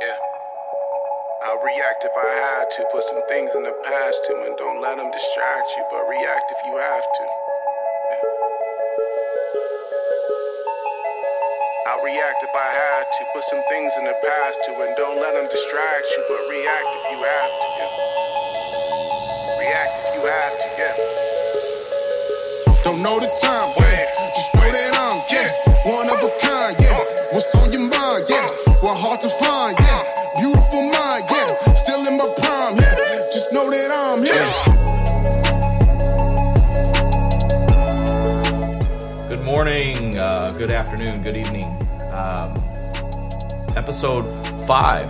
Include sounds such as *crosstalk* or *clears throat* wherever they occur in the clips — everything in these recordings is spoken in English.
Yeah. I'll react if I had to. Put some things in the past too, and don't let them distract you, but react if you have to. Yeah. I'll react if I had to. Put some things in the past too, and don't let them distract you, but react if you have to. Yeah. React if you have to, yeah. Don't know the time, yeah. Just good afternoon, good evening. Um, episode five,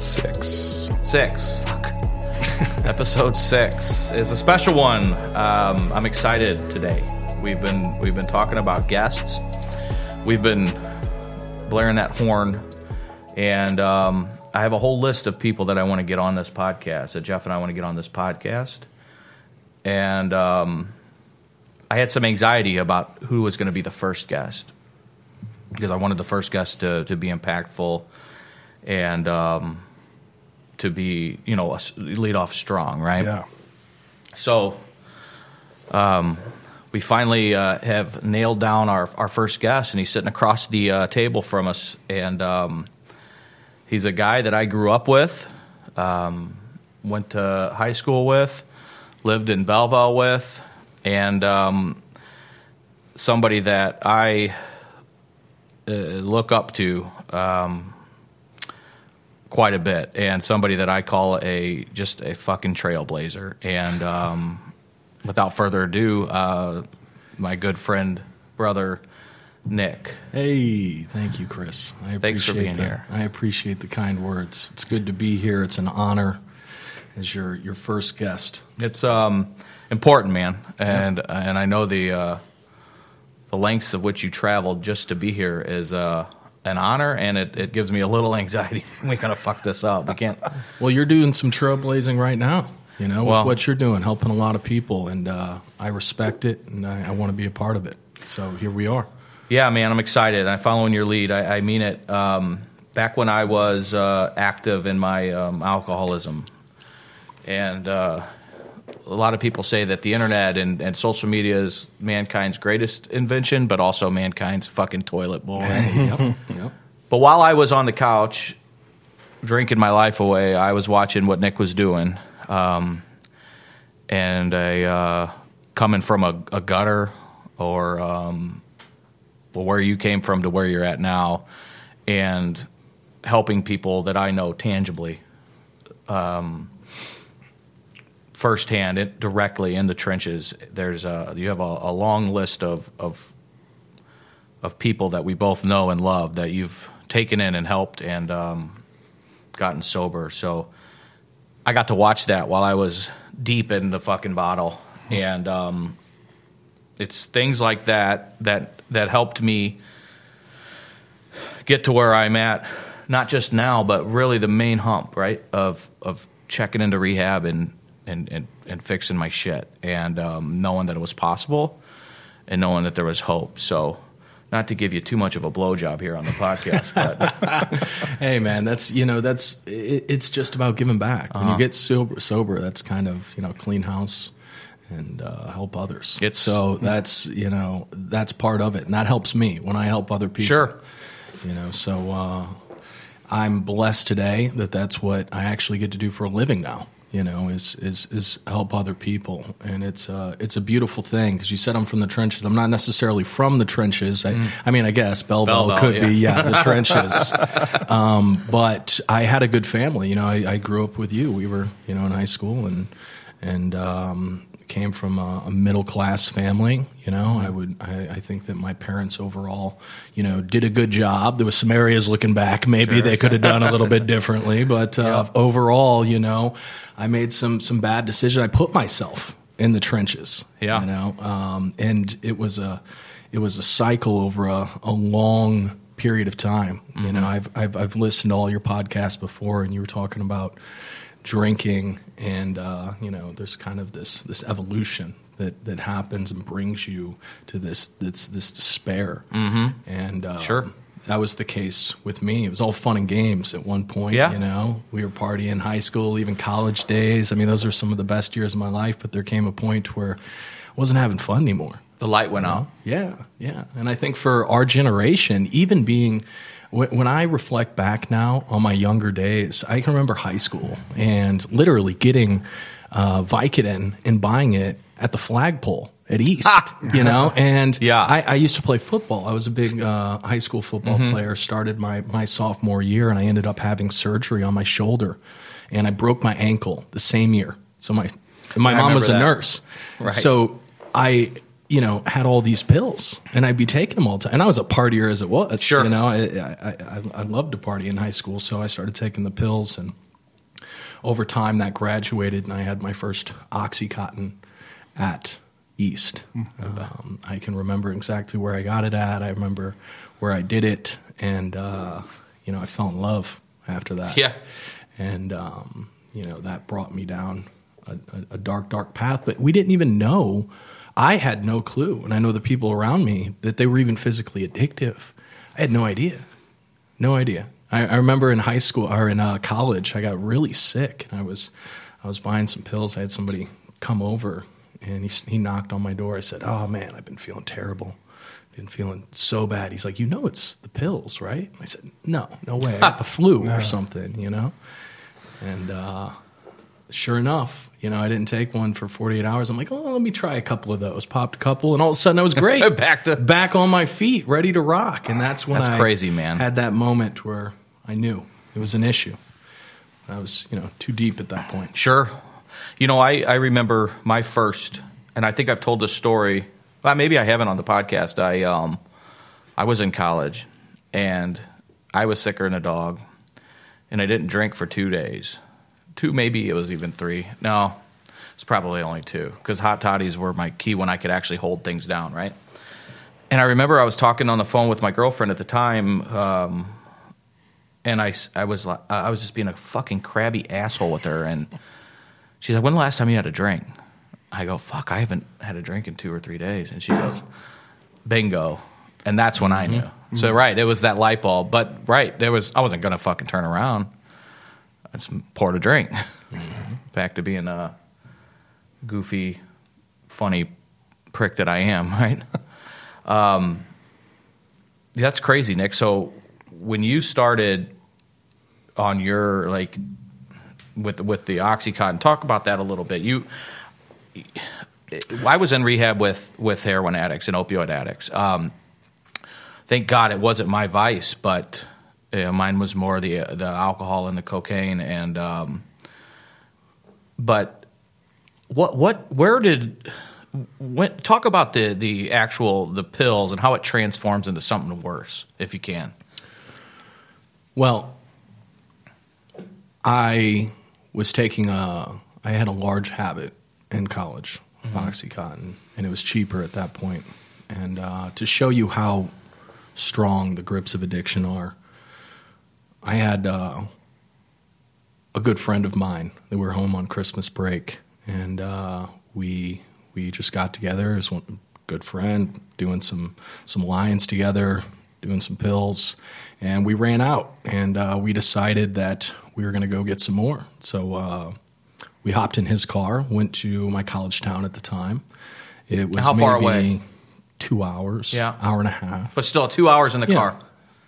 Six. six. Fuck. *laughs* episode six is a special one. Um, I'm excited today. We've been we've been talking about guests. We've been blaring that horn, and um, I have a whole list of people that I want to get on this podcast. That Jeff and I want to get on this podcast, and. Um, I had some anxiety about who was going to be the first guest because I wanted the first guest to, to be impactful and um, to be, you know, lead off strong, right? Yeah. So um, we finally uh, have nailed down our, our first guest, and he's sitting across the uh, table from us. And um, he's a guy that I grew up with, um, went to high school with, lived in Belleville with, and um, somebody that I uh, look up to um, quite a bit, and somebody that I call a just a fucking trailblazer. And um, without further ado, uh, my good friend, brother Nick. Hey, thank you, Chris. I appreciate Thanks for being the- here. I appreciate the kind words. It's good to be here. It's an honor as your your first guest. It's um, important, man, and and I know the uh, the lengths of which you traveled just to be here is uh, an honor, and it, it gives me a little anxiety. *laughs* we gotta fuck this up. We can't. *laughs* Well, you're doing some trailblazing right now. You know Well- with what you're doing, helping a lot of people, and uh, I respect it, and I, I want to be a part of it. So here we are. Yeah, man, I'm excited. I'm following your lead. I, I mean it. Um, back when I was uh, active in my um, alcoholism, and uh, a lot of people say that the internet and, and social media is mankind's greatest invention, but also mankind's fucking toilet bowl. *laughs* yep. Yep. But while I was on the couch drinking my life away, I was watching what Nick was doing, um, and a uh, coming from a, a gutter or um, well, where you came from to where you're at now, and helping people that I know tangibly, um, firsthand, it, directly in the trenches. There's a, you have a, a long list of, of of people that we both know and love that you've taken in and helped and um, gotten sober. So I got to watch that while I was deep in the fucking bottle, and um, it's things like that that that helped me get to where I'm at. Not just now, but really the main hump, right? Of of checking into rehab and and and, and fixing my shit, and um, knowing that it was possible, and knowing that there was hope. So. Not to give you too much of a blowjob here on the podcast, but *laughs* Hey, man, that's you know that's it, it's just about giving back. Uh-huh. When you get sober, sober, that's kind of you know clean house and uh, help others. It's- so that's you know that's part of it, and that helps me when I help other people. Sure. you know. So uh, I'm blessed today that that's what I actually get to do for a living now. You know, is is is help other people, and it's uh, it's a beautiful thing because you said I'm from the trenches. I'm not necessarily from the trenches. I, I mean, I guess Belleville, Belleville, could yeah. be, yeah, the *laughs* trenches. um, but I had a good family. You know, I, I grew up with you. We were, you know, in high school, and and um, came from a, a middle class family. You know, I would, I, I think that my parents overall, you know, did a good job. There was some areas looking back, maybe they could have done a little bit differently, *laughs* but uh, overall, you know, I made some some bad decisions. I put myself in the trenches. Yeah. you know, um, and it was a it was a cycle over a, a long period of time. You know, I've, I've I've listened to all your podcasts before, and you were talking about drinking, and uh, you know, there's kind of this this evolution that that happens and brings you to this this this despair. Mm-hmm. And uh, Sure. that was the case with me. It was all fun and games at one point. Yeah. You know, we were partying in high school, even college days. I mean, those were some of the best years of my life. But there came a point where I wasn't having fun anymore. The light went out. Yeah, yeah. And I think for our generation, even being when I reflect back now on my younger days, I can remember high school and literally getting uh, Vicodin and buying it at the flagpole at East, you know. *laughs* And Yeah. I, I used to play football. I was a big uh, high school football player. Started my my sophomore year, and I ended up having surgery on my shoulder, and I broke my ankle the same year. So my my I mom was a that. nurse, Right. so I, you know, had all these pills, and I'd be taking them all the time. And I was a partier as it was. Sure. you know, I, I, I, I loved to party in high school, so I started taking the pills, and over time that graduated, and I had my first OxyContin at East. Um, I can remember exactly where I got it at. I remember where I did it, and uh, you know, I fell in love after that Yeah. and um, you know that brought me down a, a, a dark, dark path. But we didn't even know. I had no clue, and I know the people around me that they were even physically addictive. I had no idea, no idea. I, I remember in high school or in uh, college, I got really sick, and I was I was buying some pills. I had somebody come over, and he he knocked on my door. I said, "Oh man, I've been feeling terrible." Been feeling so bad. He's like, you know, it's the pills, right? I said, no, no way. I got the flu or *laughs* something, you know. And uh, sure enough, you know, I didn't take one for 48 hours. I'm like, oh, let me try a couple of those. Popped a couple, and all of a sudden, I was *laughs* great. Back to- back on my feet, ready to rock. And that's when That's I crazy, man. Had that moment where I knew it was an issue. I was, you know, too deep at that point. Sure. You know, I, I remember my first, and I think I've told this story. Well, maybe I haven't on the podcast. I um, I was in college, and I was sicker than a dog, and I didn't drink for two days. Two, maybe it was even three. No, it's probably only two because hot toddies were my key when I could actually hold things down, right? And I remember I was talking on the phone with my girlfriend at the time. Um, and I, I was like, I was just being a fucking crabby asshole with her. And she's like, "When the last time you had a drink?" I go, "Fuck, I haven't had a drink in two or three days." And she goes, "Bingo," and that's when I knew. So right, it was that light bulb. But right, there was I wasn't gonna fucking turn around. I just poured a drink. *laughs* Back to being a goofy, funny prick that I am. *laughs* Right. um, that's crazy, Nick. So when you started on your like with with the oxycontin, talk about that a little bit. You, I was in rehab with with heroin addicts and opioid addicts. Um, thank God it wasn't my vice, but uh, mine was more the the alcohol and the cocaine. And um, but what what where did when, talk about the the actual the pills and how it transforms into something worse, if you can. Well, I was taking a. I had a large habit in college of OxyContin, and it was cheaper at that point. And uh, to show you how strong the grips of addiction are, I had uh, a good friend of mine that we were home on Christmas break, and uh, we we just got together as one good friend, doing some some lines together, doing some pills, and we ran out, and uh, we decided that we were going to go get some more. So uh, we hopped in his car, went to my college town at the time. It was How far maybe away? Two hours, Yeah. hour and a half. But still, two hours in the Yeah. car.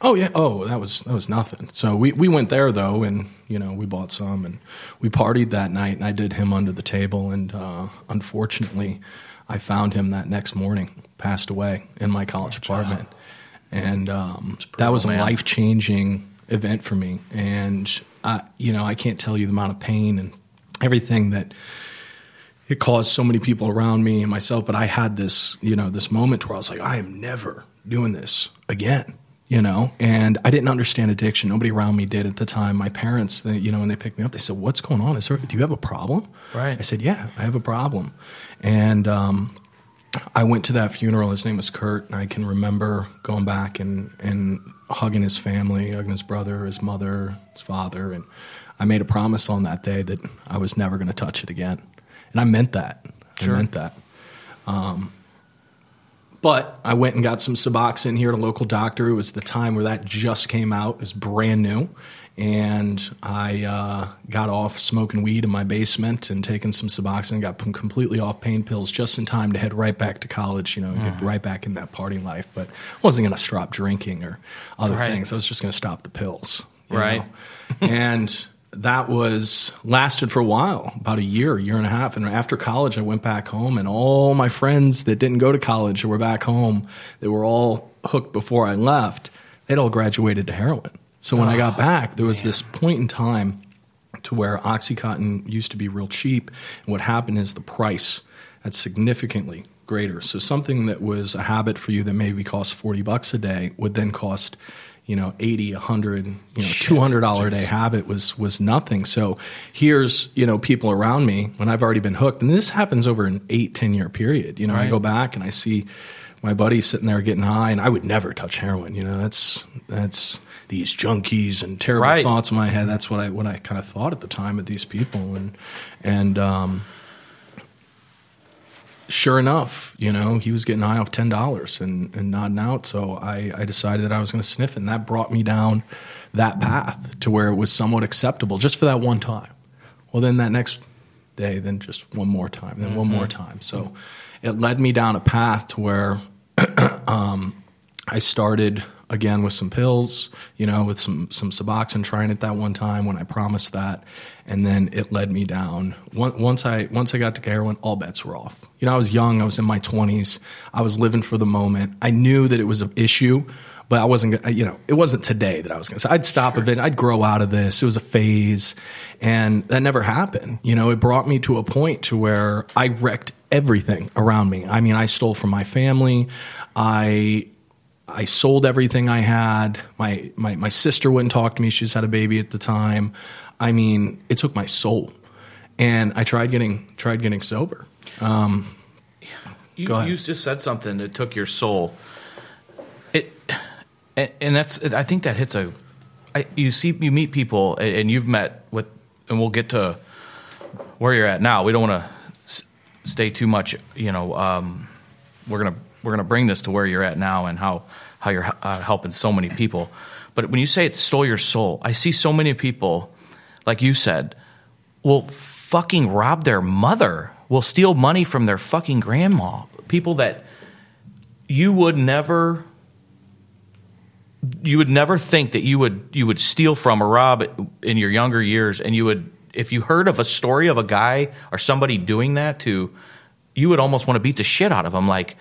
Oh yeah. Oh, that was that was nothing. So we we went there though, and you know we bought some, and we partied that night, and I did him under the table, and uh, unfortunately, I found him that next morning, passed away in my college apartment, and um, that was a life changing event for me, and I, you know I can't tell you the amount of pain and everything that it caused so many people around me and myself. But I had this, you know, this moment where I was like, I am never doing this again, you know. And I didn't understand addiction. Nobody around me did at the time. My parents, they, you know, when they picked me up, they said, "What's going on? Is there? Do you have a problem?" Right. I said, "Yeah, I have a problem." And um, I went to that funeral. His name was Kurt, and I can remember going back and and hugging his family, hugging his brother, his mother, his father, and I made a promise on that day that I was never going to touch it again, and I meant that. Sure. I meant that. Um, but I went and got some Suboxone here at a local doctor. It was the time where that just came out. It was brand new. And I uh, got off smoking weed in my basement and taking some Suboxone, got completely off pain pills just in time to head right back to college, you know, get right back in that party life. But I wasn't going to stop drinking or other Right. things. I was just going to stop the pills. Right. and that was lasted for a while, about a year, year and a half. And after college, I went back home, and all my friends that didn't go to college were back home. They were all hooked before I left. They'd all graduated to heroin. So when I got oh, back, there was this point in time to where OxyContin used to be real cheap. And what happened is the price had significantly greater. So something that was a habit for you that maybe cost 40 bucks a day would then cost, you know, 80, 100, you know, $200 a day habit was was nothing. So here's, you know, people around me when I've already been hooked and this happens over an 8 10 year period. You know, I go back and I see my buddy sitting there getting high and I would never touch heroin, you know. That's that's these junkies and terrible Right. thoughts in my head. That's what I what I kind of thought at the time of these people, and and um, sure enough, you know, he was getting high off ten dollars and and nodding out. So I I decided that I was going to sniff and that brought me down that path to where it was somewhat acceptable just for that one time. Well, then that next day, then just one more time, then one more time. So it led me down a path to where *clears throat* um, I started again with some pills, you know, with some some Suboxone, trying it that one time when I promised that, and then it led me down. Once I once I got to heroin, all bets were off. You know, I was young, I was in my twenties, I was living for the moment. I knew that it was an issue. But I wasn't, you know, it wasn't today that I was going to say. I'd stop a bit, I'd grow out of this. It was a phase, and that never happened. You know, it brought me to a point to where I wrecked everything around me. I mean, I stole from my family. I I sold everything I had. My, my my sister wouldn't talk to me. She's had a baby at the time. I mean, it took my soul, and I tried getting tried getting sober. You, Go ahead. you just said something that took your soul. It, and, and that's. I think that hits a. I, you see, you meet people, and and you've met with, and we'll get to where you're at now. We don't want to stay too much. You know, um, we're gonna we're gonna bring this to where you're at now and how how you're uh, helping so many people. But when you say it stole your soul, I see so many people, like you said, will fucking rob their mother, will steal money from their fucking grandma. People that you would never you would never think that you would you would steal from or rob in your younger years and you would if you heard of a story of a guy or somebody doing that to you would almost want to beat the shit out of them like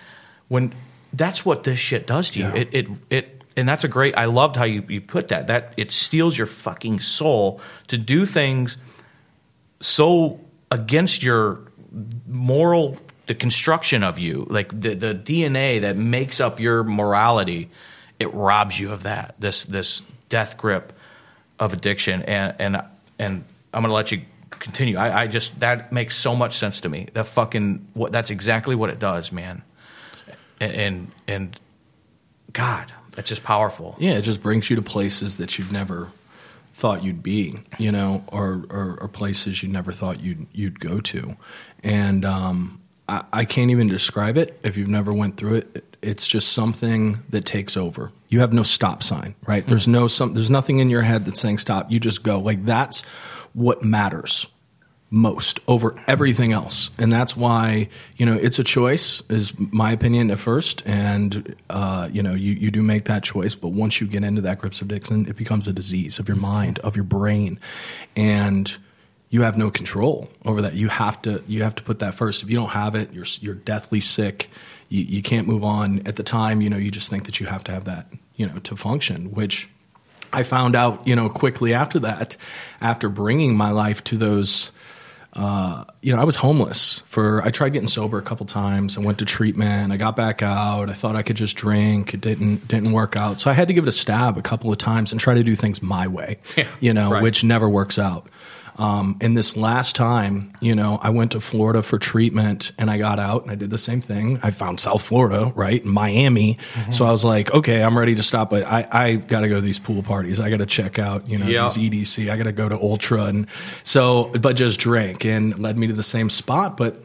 when that's what this shit does to you Yeah. it it it and that's a great I loved how you, you put that. That it steals your fucking soul to do things so against your moral the construction of you like the the DNA that makes up your morality it robs you of that this this death grip of addiction. And and and I'm gonna let you continue. I, I just that makes so much sense to me. That fucking what that's exactly what it does man. And and, and God that's just powerful Yeah, it just brings you to places that you'd never thought you'd be, you know, or or, or places you never thought you'd you'd go to, and um, I, I can't even describe it if you've never went through it. It- It's just something that takes over. You have no stop sign, right? There's no some. There's nothing in your head that's saying stop. You just go. Like that's what matters most over everything else. And that's why, you know, it's a choice, is my opinion at first. And, uh, you know, you, you do make that choice. But once you get into that grips of addiction, it becomes a disease of your mind, of your brain. And you have no control over that. You have to, you have to put that first. If you don't have it, you're, you're deathly sick. You, you can't move on. At the time, you know, you just think that you have to have that, you know, to function, which I found out, you know, quickly after that, after bringing my life to those, uh, you know, I was homeless for, I tried getting sober a couple times. I went to treatment. I got back out. I thought I could just drink. It didn't, didn't work out. So I had to give it a stab a couple of times and try to do things my way, Yeah, you know, right. which never works out. Um, and this last time, you know, I went to Florida for treatment and I got out and I did the same thing. I found South Florida, right? Miami. Mm-hmm. So I was like, okay, I'm ready to stop, but I, I got to go to these pool parties. I got to check out, you know, Yeah. these EDC. I got to go to Ultra. And so, but just drank and led me to the same spot. But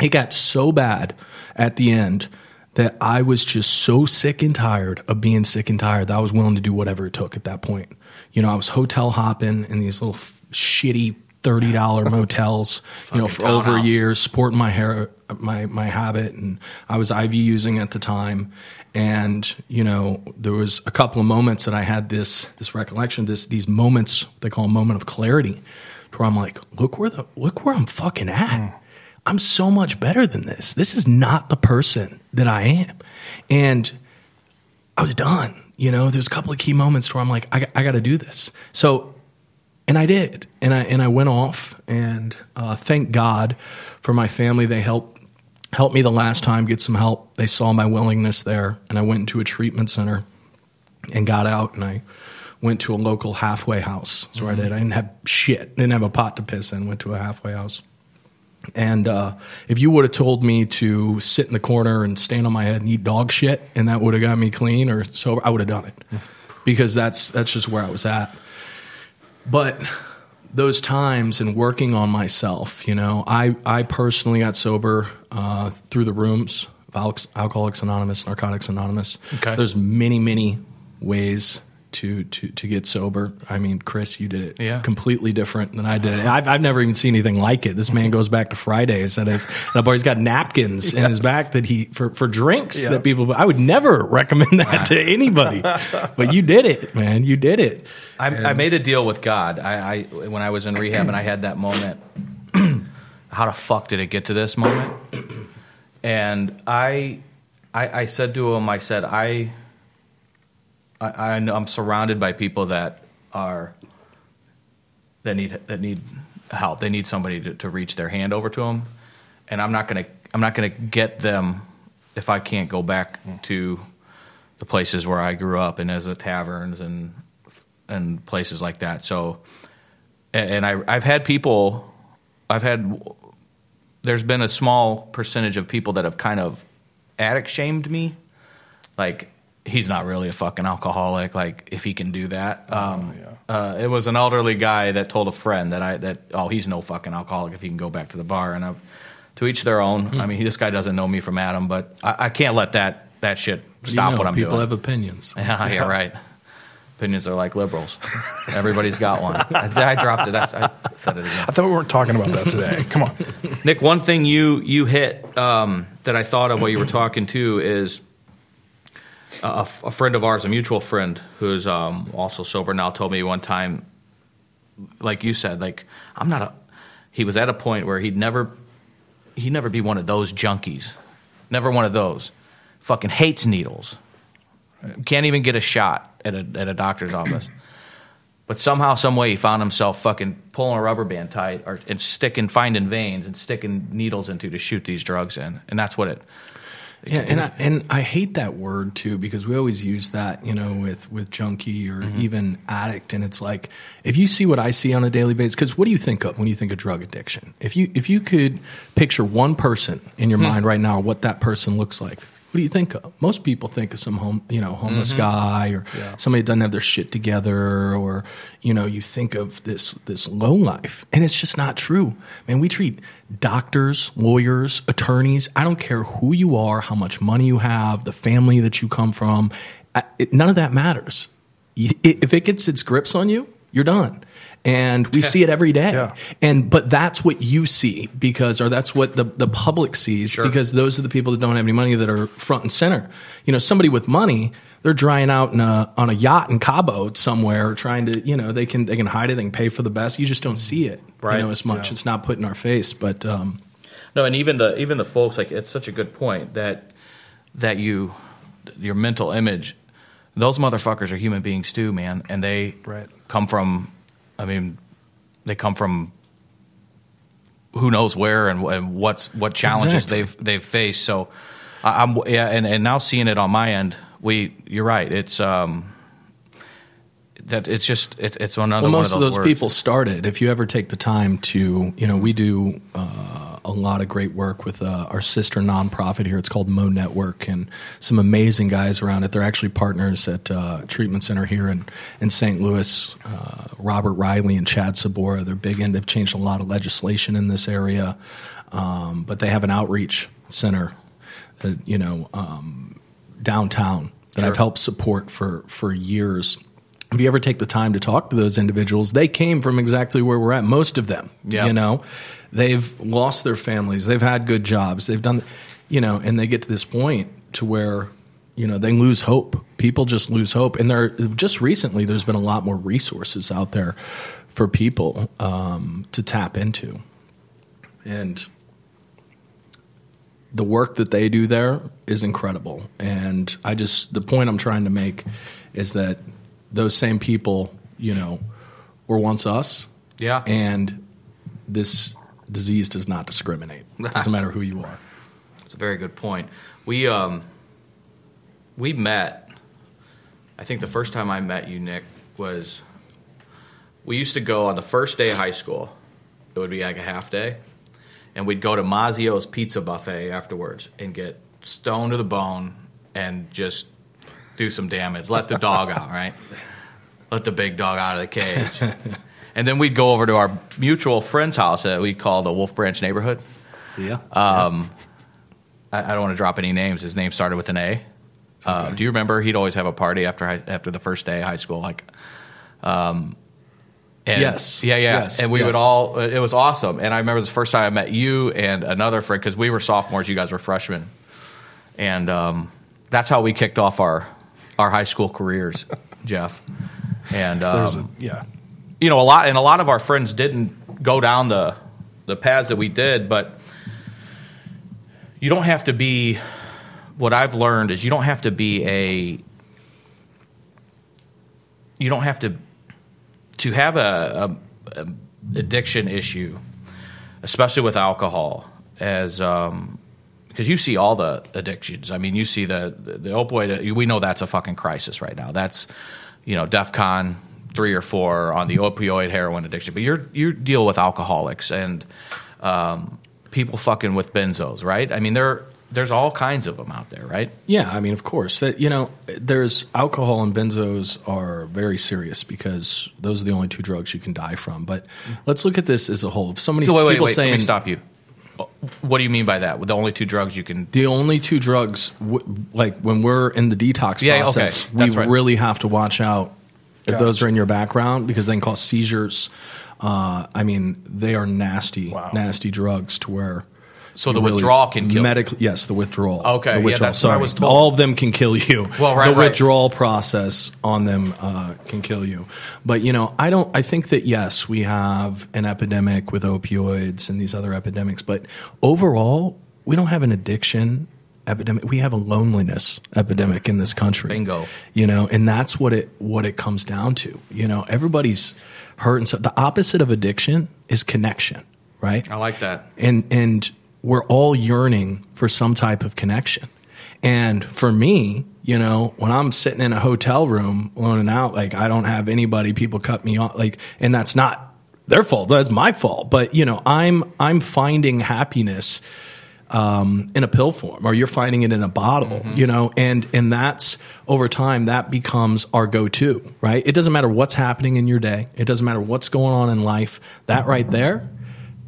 it got so bad at the end that I was just so sick and tired of being sick and tired that I was willing to do whatever it took at that point. You know, I was hotel hopping in these little shitty thirty dollar *laughs* motels, you know, for over townhouse. years, supporting my hair, my my habit, and I was IV using at the time. And you know, there was a couple of moments that I had this this recollection, this these moments they call a moment of clarity, where I'm like, look where the look where I'm fucking at. Hmm. I'm so much better than this. This is not the person that I am, and I was done. You know, there's a couple of key moments where I'm like, I, I got to do this. So, and I did, and I and I went off, and uh, thank God for my family. They helped helped me the last time get some help. They saw my willingness there, and I went into a treatment center and got out, and I went to a local halfway house. That's what I did. I didn't have shit. Didn't have a pot to piss in. Went to a halfway house. And uh, if you would have told me to sit in the corner and stand on my head and eat dog shit, and that would have got me clean or sober, I would have done it because that's that's just where I was at. But those times and working on myself, you know, I I personally got sober uh, through the rooms of Alcoholics, Anonymous, Narcotics Anonymous. Okay. There's many many ways to to to get sober. I mean, Chris, you did it Yeah. completely different than I did. it. I've I've never even seen anything like it. This man goes back to Fridays and his and he's got napkins in his back that he for for drinks that people. I would never recommend that to anybody, but you did it, man. You did it. I, I made a deal with God. I, I when I was in rehab and I had that moment. *clears throat* how the fuck did it get to this moment? And I, I, I said to him, I said, I, I, I know I'm surrounded by people that are that need that need help. They need somebody to, to reach their hand over to them, and I'm not gonna I'm not gonna get them if I can't go back hmm. to the places where I grew up and as a taverns and and places like that. So, and, and I I've had people, I've had there's been a small percentage of people that have kind of addict shamed me, like he's not really a fucking alcoholic. Like if he can do that, um, uh, it was an elderly guy that told a friend that I that oh he's no fucking alcoholic if he can go back to the bar and I, to each their own. I mean, this guy doesn't know me from Adam, but I, I can't let that that shit stop You know, what I'm people doing. have opinions. *laughs* Yeah, you're right. Opinions are like liberals. *laughs* Everybody's got one. I, I dropped it. That's, I said it again. I thought we weren't talking about that today. *laughs* Come on. Nick, one thing you you hit um, that I thought of while you were talking too is a, a friend of ours, a mutual friend who's um, also sober now, told me one time, like you said, like I'm not a. He was at a point where he'd never he'd never be one of those junkies, never one of those. Fucking hates needles. Can't even get a shot at a at a doctor's office. But somehow, some way, he found himself fucking pulling a rubber band tight or and sticking, finding veins and sticking needles into to shoot these drugs in, and that's what it. Yeah, and I, and I hate that word too because we always use that, you know, with with junkie or Mm-hmm. even addict, and it's like if you see what I see on a daily basis, because what do you think of when you think of drug addiction? If you if you could picture one person in your Hmm. mind right now, what that person looks like, what do you think of? Most people think of some home, you know, homeless Mm-hmm. guy or somebody that doesn't have their shit together, or you know, you think of this this low life, and it's just not true. Man, we treat doctors, lawyers, attorneys. I don't care who you are, how much money you have, the family that you come from. I, it, none of that matters. If it gets its grips on you, you're done. And we see it every day. Yeah. And but that's what you see because or that's what the, the public sees because those are the people that don't have any money that are front and center. You know, somebody with money, they're drying out in a, on a yacht in Cabo somewhere trying to, you know, they can they can hide it, they can pay for the best. You just don't see it, Right. you know, as much. It's not put in our face, but um, No, and even the even the folks like it's such a good point that that you your mental image. Those motherfuckers are human beings too, man, and they Right. come from. I mean, they come from who knows where and, and what's what challenges Exactly. they've they've faced. So I, I'm yeah, and, and now seeing it on my end, we you're right. It's um that it's just it's it's another well, most of of those those words. people started. If you ever take the time to, you know, we do uh, a lot of great work with uh, our sister nonprofit here. It's called Mo Network, and some amazing guys around it. They're actually partners at uh, treatment center here in in St. Louis. Uh, Robert Riley and Chad Sabora. They're big in. They've changed a lot of legislation in this area, um, but they have an outreach center uh, you know, um, downtown that Sure. I've helped support for for years. If you ever take the time to talk to those individuals, they came from exactly where we're at. Most of them, Yeah. you know, they've lost their families, they've had good jobs, they've done, you know, and they get to this point to where, you know, they lose hope. People just lose hope, and there just recently there's been a lot more resources out there for people um, to tap into, and the work that they do there is incredible. And I just the point I'm trying to make is that those same people, you know, were once us. Yeah. And this disease does not discriminate. *laughs* It doesn't matter who you are. It's a very good point. We um we met. I think the first time I met you, Nick, was we used to go on the first day of high school. It would be like a half day, and we'd go to Mazio's Pizza Buffet afterwards and get stoned to the bone and just do some damage. Let the dog *laughs* out, right? Let the big dog out of the cage. And then we'd go over to our mutual friend's house that we call the Wolf Branch neighborhood. Yeah. Um, I, I don't want to drop any names. His name started with an A. Uh, do you remember? He'd always have a party after high, after the first day of high school, like. Um, and Yes. Yeah, yeah. Yes. And we Yes. would all. It was awesome. And I remember the first time I met you and another friend because we were sophomores. You guys were freshmen, and um, that's how we kicked off our our high school careers, Jeff. And um, a, yeah. you know a lot and a lot of our friends didn't go down the the paths that we did but you don't have to be what i've learned is you don't have to be a you don't have to to have a, a, a addiction issue especially with alcohol as um because you see all the addictions. I mean, you see the the, the opioid. We know that's a fucking crisis right now. That's you know DefCon three or four on the opioid heroin addiction. But you're you deal with alcoholics and um, people fucking with benzos, right? I mean, there there's all kinds of them out there, right? Yeah, I mean, of course. That you know, there's alcohol and benzos are very serious because those are the only two drugs you can die from. But let's look at this as a whole. So many wait, wait, people wait. saying Let me stop you. What do you mean by that? With The only two drugs you can the only two drugs, w- like when we're in the detox Yeah, okay. process, we That's right. really have to watch out if Gotcha. those are in your background because they can cause seizures. Uh, I mean, they are nasty, Wow. nasty drugs to where. So the really- withdrawal can kill you. Medically, yes, the withdrawal. Okay, the yeah, withdrawal. that's what I was told. All of them can kill you. *laughs* Well, right, the right. withdrawal process on them uh, can kill you. But you know, I don't. I think that yes, we have an epidemic with opioids and these other epidemics, but overall, we don't have an addiction epidemic. We have a loneliness epidemic in this country. Bingo. You know, and that's what it what it comes down to. You know, everybody's hurting. So the opposite of addiction is connection, right? I like that. and and we're all yearning for some type of connection. And for me, you know, when I'm sitting in a hotel room loaning out, like I don't have anybody, people cut me off, like, and that's not their fault. That's my fault. But you know, I'm I'm finding happiness um, in a pill form, or you're finding it in a bottle, you know, and and that's over time that becomes our go-to, right? It doesn't matter what's happening in your day, it doesn't matter what's going on in life. That right there,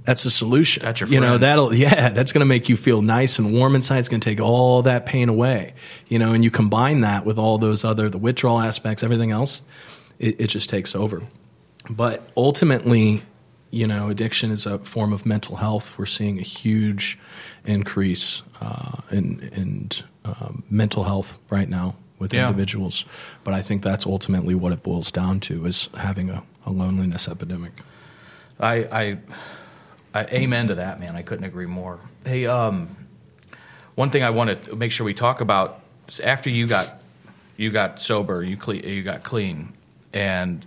that's a solution. That's your you know that'll yeah, that's going to make you feel nice and warm inside. It's going to take all that pain away, you know, and you combine that with all those other the withdrawal aspects, everything else, it, it just takes over. But ultimately, you know, addiction is a form of mental health. We're seeing a huge increase uh, in, in um, mental health right now with Yeah. individuals. But I think that's ultimately what it boils down to is having a, a loneliness epidemic. I, I, I amen to that, man. I couldn't agree more. Hey, um, one thing I want to make sure we talk about after you got you got sober, you cle- you got clean, and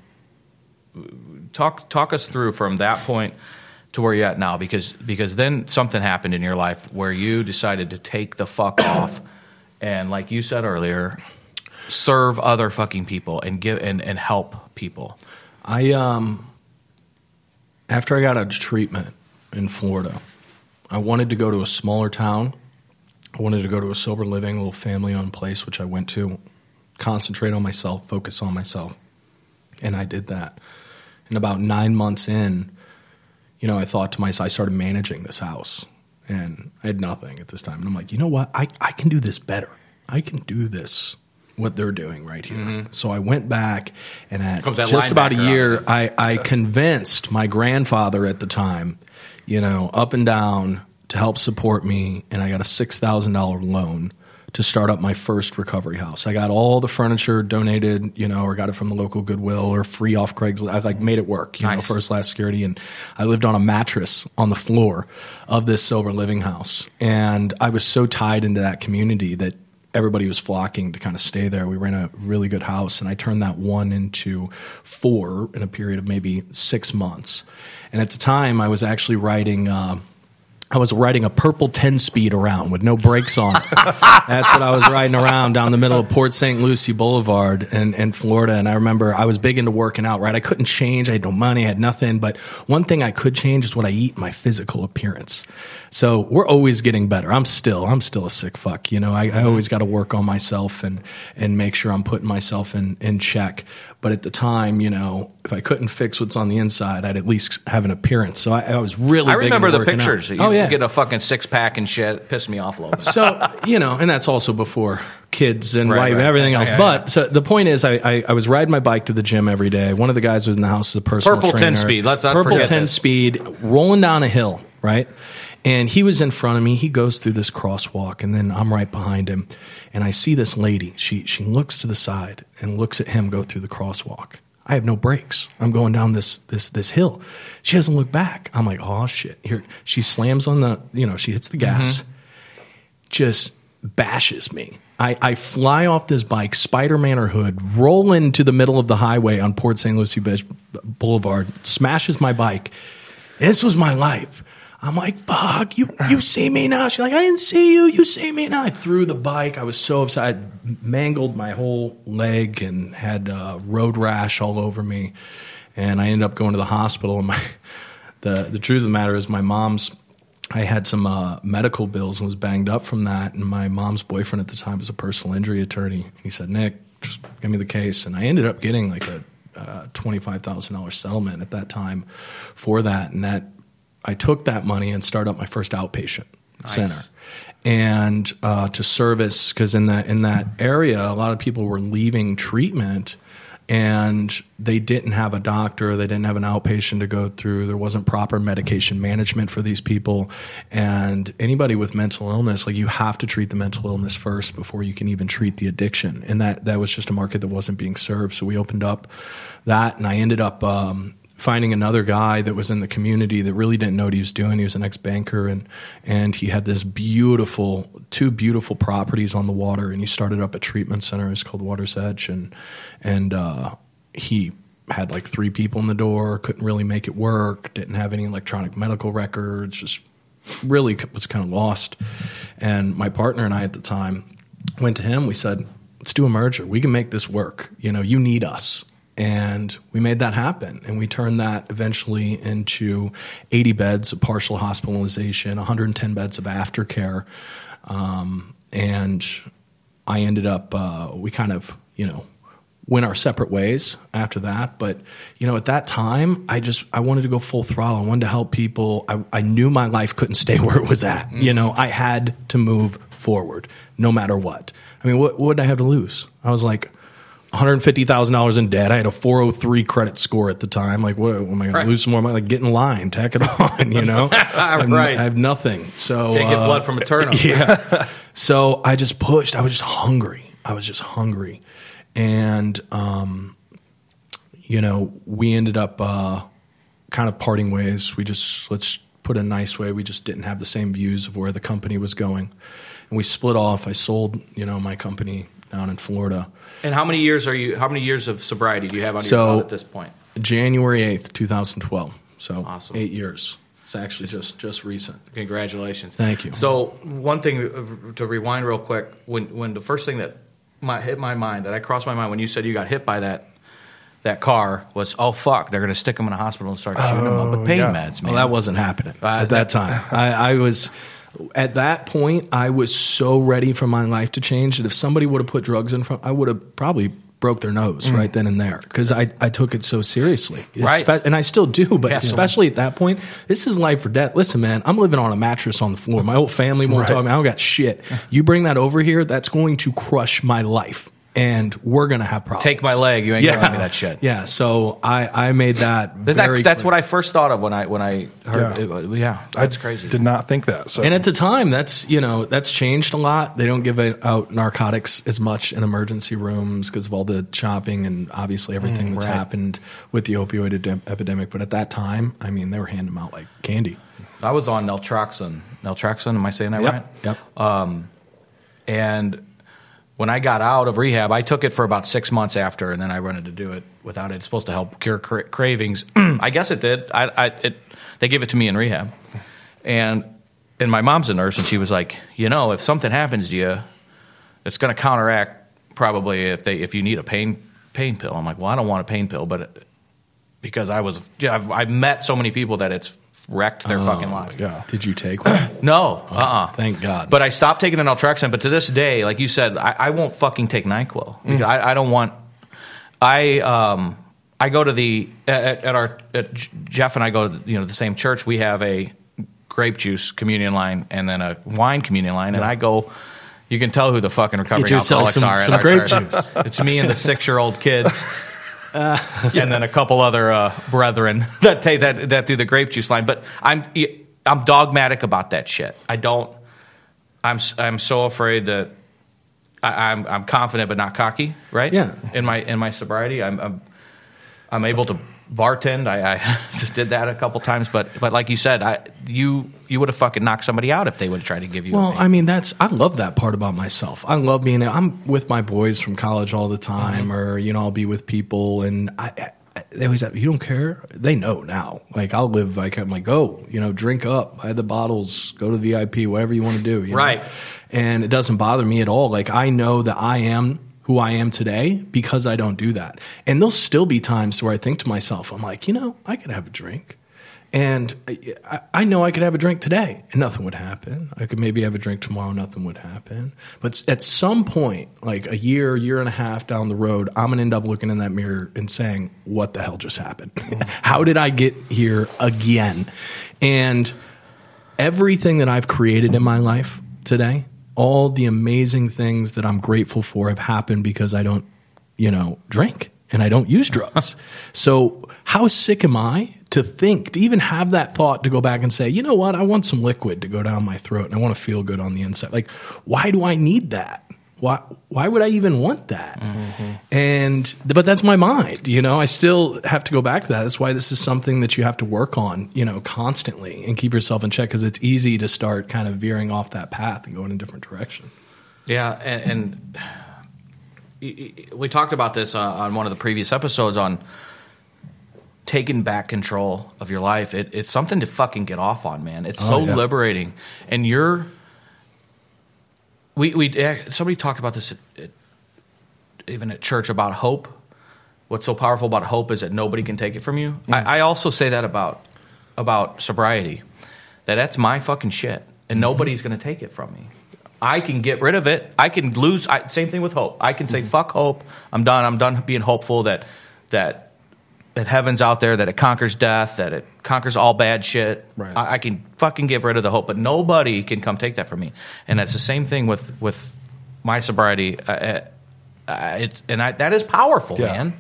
talk talk us through from that point to where you're at now, because because then something happened in your life where you decided to take the fuck off, and like you said earlier, serve other fucking people and give and, and help people. I um after I got out of treatment in Florida, I wanted to go to a smaller town. I wanted to go to a sober living, little family owned place, which I went to, concentrate on myself, focus on myself. And I did that. And about nine months in, you know, I thought to myself, I started managing this house. and I had nothing at this time. And I'm like, you know what? I, I can do this better. I can do this, what they're doing right here. So I went back and at just about a year. I, I convinced my grandfather at the time, you know, up and down to help support me. And I got a $6,000 loan to start up my first recovery house. I got all the furniture donated, you know, or got it from the local Goodwill or free off Craigslist. I like made it work, you know, first last security. And I lived on a mattress on the floor of this sober living house. And I was so tied into that community that everybody was flocking to kind of stay there. We ran a really good house, and I turned that one into four in a period of maybe six months. And at the time, I was actually writing. Uh, I was riding a purple 10 speed around with no brakes on. *laughs* That's what I was riding around down the middle of Port St. Lucie Boulevard in, in Florida. And I remember I was big into working out, right? I couldn't change. I had no money. I had nothing. But one thing I could change is what I eat, my physical appearance. So we're always getting better. I'm still, I'm still a sick fuck. You know, I, I mm-hmm. always got to work on myself and, and make sure I'm putting myself in, in check. But at the time, you know, if I couldn't fix what's on the inside, I'd at least have an appearance. So I, I was really I remember the pictures. Oh, you oh, yeah. get a fucking six pack and shit. Pissed me off a little bit. so you know, and that's also before kids and Right, wife, right. everything else. Yeah, but so the point is, I, I I was riding my bike to the gym every day. One of the guys was in the house as a personal Purple 10 speed. Let's not purple forget ten this. speed, rolling down a hill, right. And he was in front of me. He goes through this crosswalk, and then I'm right behind him. And I see this lady. She she looks to the side and looks at him go through the crosswalk. I have no brakes. I'm going down this this this hill. She doesn't look back. I'm like, oh shit. Here she slams on the you know she hits the gas mm-hmm. just bashes me. I, I fly off this bike, Spider Man or hood, roll into the middle of the highway on Port St. Lucie Boulevard, smashes my bike. This was my life. I'm like, fuck, you, you see me now? She's like, I didn't see you. You see me now. I threw the bike. I was so upset. I mangled my whole leg and had road rash all over me. And I ended up going to the hospital. And my, *laughs* the, the truth of the matter is, my mom's I had some uh, medical bills and was banged up from that. And my mom's boyfriend at the time was a personal injury attorney. And He said, Nick, just give me the case. And I ended up getting like a uh, $25,000 settlement at that time for that. And that I took that money and started up my first outpatient center. And uh, to service, because in that in that area, a lot of people were leaving treatment, and they didn't have a doctor, they didn't have an outpatient to go through. There wasn't proper medication management for these people, and anybody with mental illness, like you have to treat the mental illness first before you can even treat the addiction. And that that was just a market that wasn't being served. So we opened up that, and I ended up. Um, finding another guy that was in the community that really didn't know what he was doing. He was an ex banker and and he had this beautiful two beautiful properties on the water and he started up a treatment center. It's called Water's Edge and and uh, he had like three people in the door, couldn't really make it work, didn't have any electronic medical records, just really was kind of lost. And my partner and I at the time went to him. We said, "Let's do a merger. We can make this work. You know, you need us." And we made that happen. And we turned that eventually into 80 beds of partial hospitalization, 110 beds of aftercare. Um, and I ended up, uh, we kind of, you know, went our separate ways after that. But, you know, at that time, I just, I wanted to go full throttle. I wanted to help people. I, I knew my life couldn't stay *laughs* where it was at. You know, I had to move forward no matter what. I mean, what, what did I have to lose? I was like, $150,000 in debt. I had a 403 credit score at the time. Like, what am I going Right. to lose some more money? Like, get in line, tack it *laughs* on, you know? *laughs* Right. I have nothing. So, Can't get uh, blood from a turnip. *laughs* yeah. So I just pushed. I was just hungry. I was just hungry. And, um, you know, we ended up uh, kind of parting ways. We just, let's put it a nice way, we just didn't have the same views of where the company was going. And we split off. I sold, you know, my company down in Florida. And how many years are you? How many years of sobriety do you have on So- your belt at this point? January 8th, 2012. So Awesome. eight years. It's actually just, just recent. Congratulations. Thank you. So one thing uh, to rewind real quick, when when the first thing that my, hit my mind, that I crossed my mind when you said you got hit by that that car was, oh fuck, they're going to stick him in a hospital and start shooting him up with pain yeah. meds, man. Well, that wasn't happening Uh, at that time. I, I was at that point. I was so ready for my life to change that if somebody would have put drugs in front, I would have probably broke their nose right then and there because I, I took it so seriously. Right. Espe- and I still do, but Yeah. especially at that point, this is life or death. Listen, man, I'm living on a mattress on the floor. My whole family won't Right. talk to me. I don't got shit. You bring that over here, that's going to crush my life. And we're gonna have problems. Take my leg, you ain't gonna give me that shit. Yeah, so I, I made that. That- that's clear. what I first thought of when I when I heard. Yeah. It, yeah, that's I crazy. Did not think that. So And at the time, that's you know that's changed a lot. They don't give out narcotics as much in emergency rooms because of all the chopping and obviously everything that's right. happened with the opioid ed- epidemic. But at that time, I mean, they were handing them out like candy. I was on naltrexone. Naltrexone, am I saying that right? Yep. Um, And when I got out of rehab, I took it for about six months after, and then I wanted to do it without it. It's supposed to help cure cra- cravings. *clears throat* I guess it did. I, I it, they gave it to me in rehab, and and my mom's a nurse, and she was like, you know, if something happens to you, it's going to counteract probably if they if you need a pain pain pill. I'm like, well, I don't want a pain pill, but it, because I was, yeah, I've, I've met so many people that it's wrecked their fucking life. yeah. Did you take *clears throat* one? No, uh, uh Thank God. But I stopped taking the naltrexone. But to this day, like you said, I, I won't fucking take Nyquil. Because I, I don't want. I um I go to the at, at our at Jeff and I go to you know the same church. We have a grape juice communion line and then a wine communion line, and I go. You can tell who the fucking recovering alcoholics some- are. at some our grape church. juice. It's me and the six-year-old kids. *laughs* and then a couple other uh, brethren *laughs* that take that that do the grape juice line. But I'm I'm dogmatic about that shit. I don't. I'm I'm so afraid that I, I'm I'm confident but not cocky. Right? Yeah. In my in my sobriety, I'm I'm, I'm able to bartend. I, I just *laughs* did that a couple times, but but like you said, I you you would have fucking knocked somebody out if they would have tried to give you. Well. I mean, that's I love that part about myself. I love being. I'm with my boys from college all the time, mm-hmm. or you know, I'll be with people, and I. I they always have, you don't care. They know now. Like I'll live like I'm like go, you know, drink up, buy the bottles, go to VIP, whatever you want to do. you know? Right. And it doesn't bother me at all. Like I know that I am who I am today because I don't do that. And there'll still be times where I think to myself, I'm like, you know, I could have a drink. And I, I know I could have a drink today and nothing would happen. I could maybe have a drink tomorrow, nothing would happen. But at some point, like a year, year and a half down the road, I'm going to end up looking in that mirror and saying, what the hell just happened? *laughs* How did I get here again? And everything that I've created in my life today, all the amazing things that I'm grateful for have happened because I don't, you know, drink and I don't use drugs. *laughs* so how sick am I to think, to even have that thought to go back and say, you know what, I want some liquid to go down my throat and I want to feel good on the inside. Like, why do I need that? Why, why would I even want that? And, but that's my mind, you know, I still have to go back to that. That's why this is something that you have to work on, you know, constantly and keep yourself in check because it's easy to start kind of veering off that path and going in a different direction. Yeah, and, and *sighs* we talked about this uh, on one of the previous episodes on taking back control of your life. It, it's something to fucking get off on, man. It's oh, so Oh, yeah. liberating, and you're. We we eh, somebody talked about this at, at, even at church about hope. What's so powerful about hope is that nobody can take it from you. Mm. I, I also say that about about sobriety, that that's my fucking shit, and mm-hmm. nobody's going to take it from me. I can get rid of it. I can lose. I, same thing with hope. I can say mm-hmm. fuck hope. I'm done. I'm done being hopeful that that that heaven's out there, that it conquers death, that it conquers all bad shit. Right. I, I can fucking get rid of the hope, but nobody can come take that from me. And that's the same thing with with my sobriety. Uh, uh, uh, it, and I, that is powerful, Yeah. man.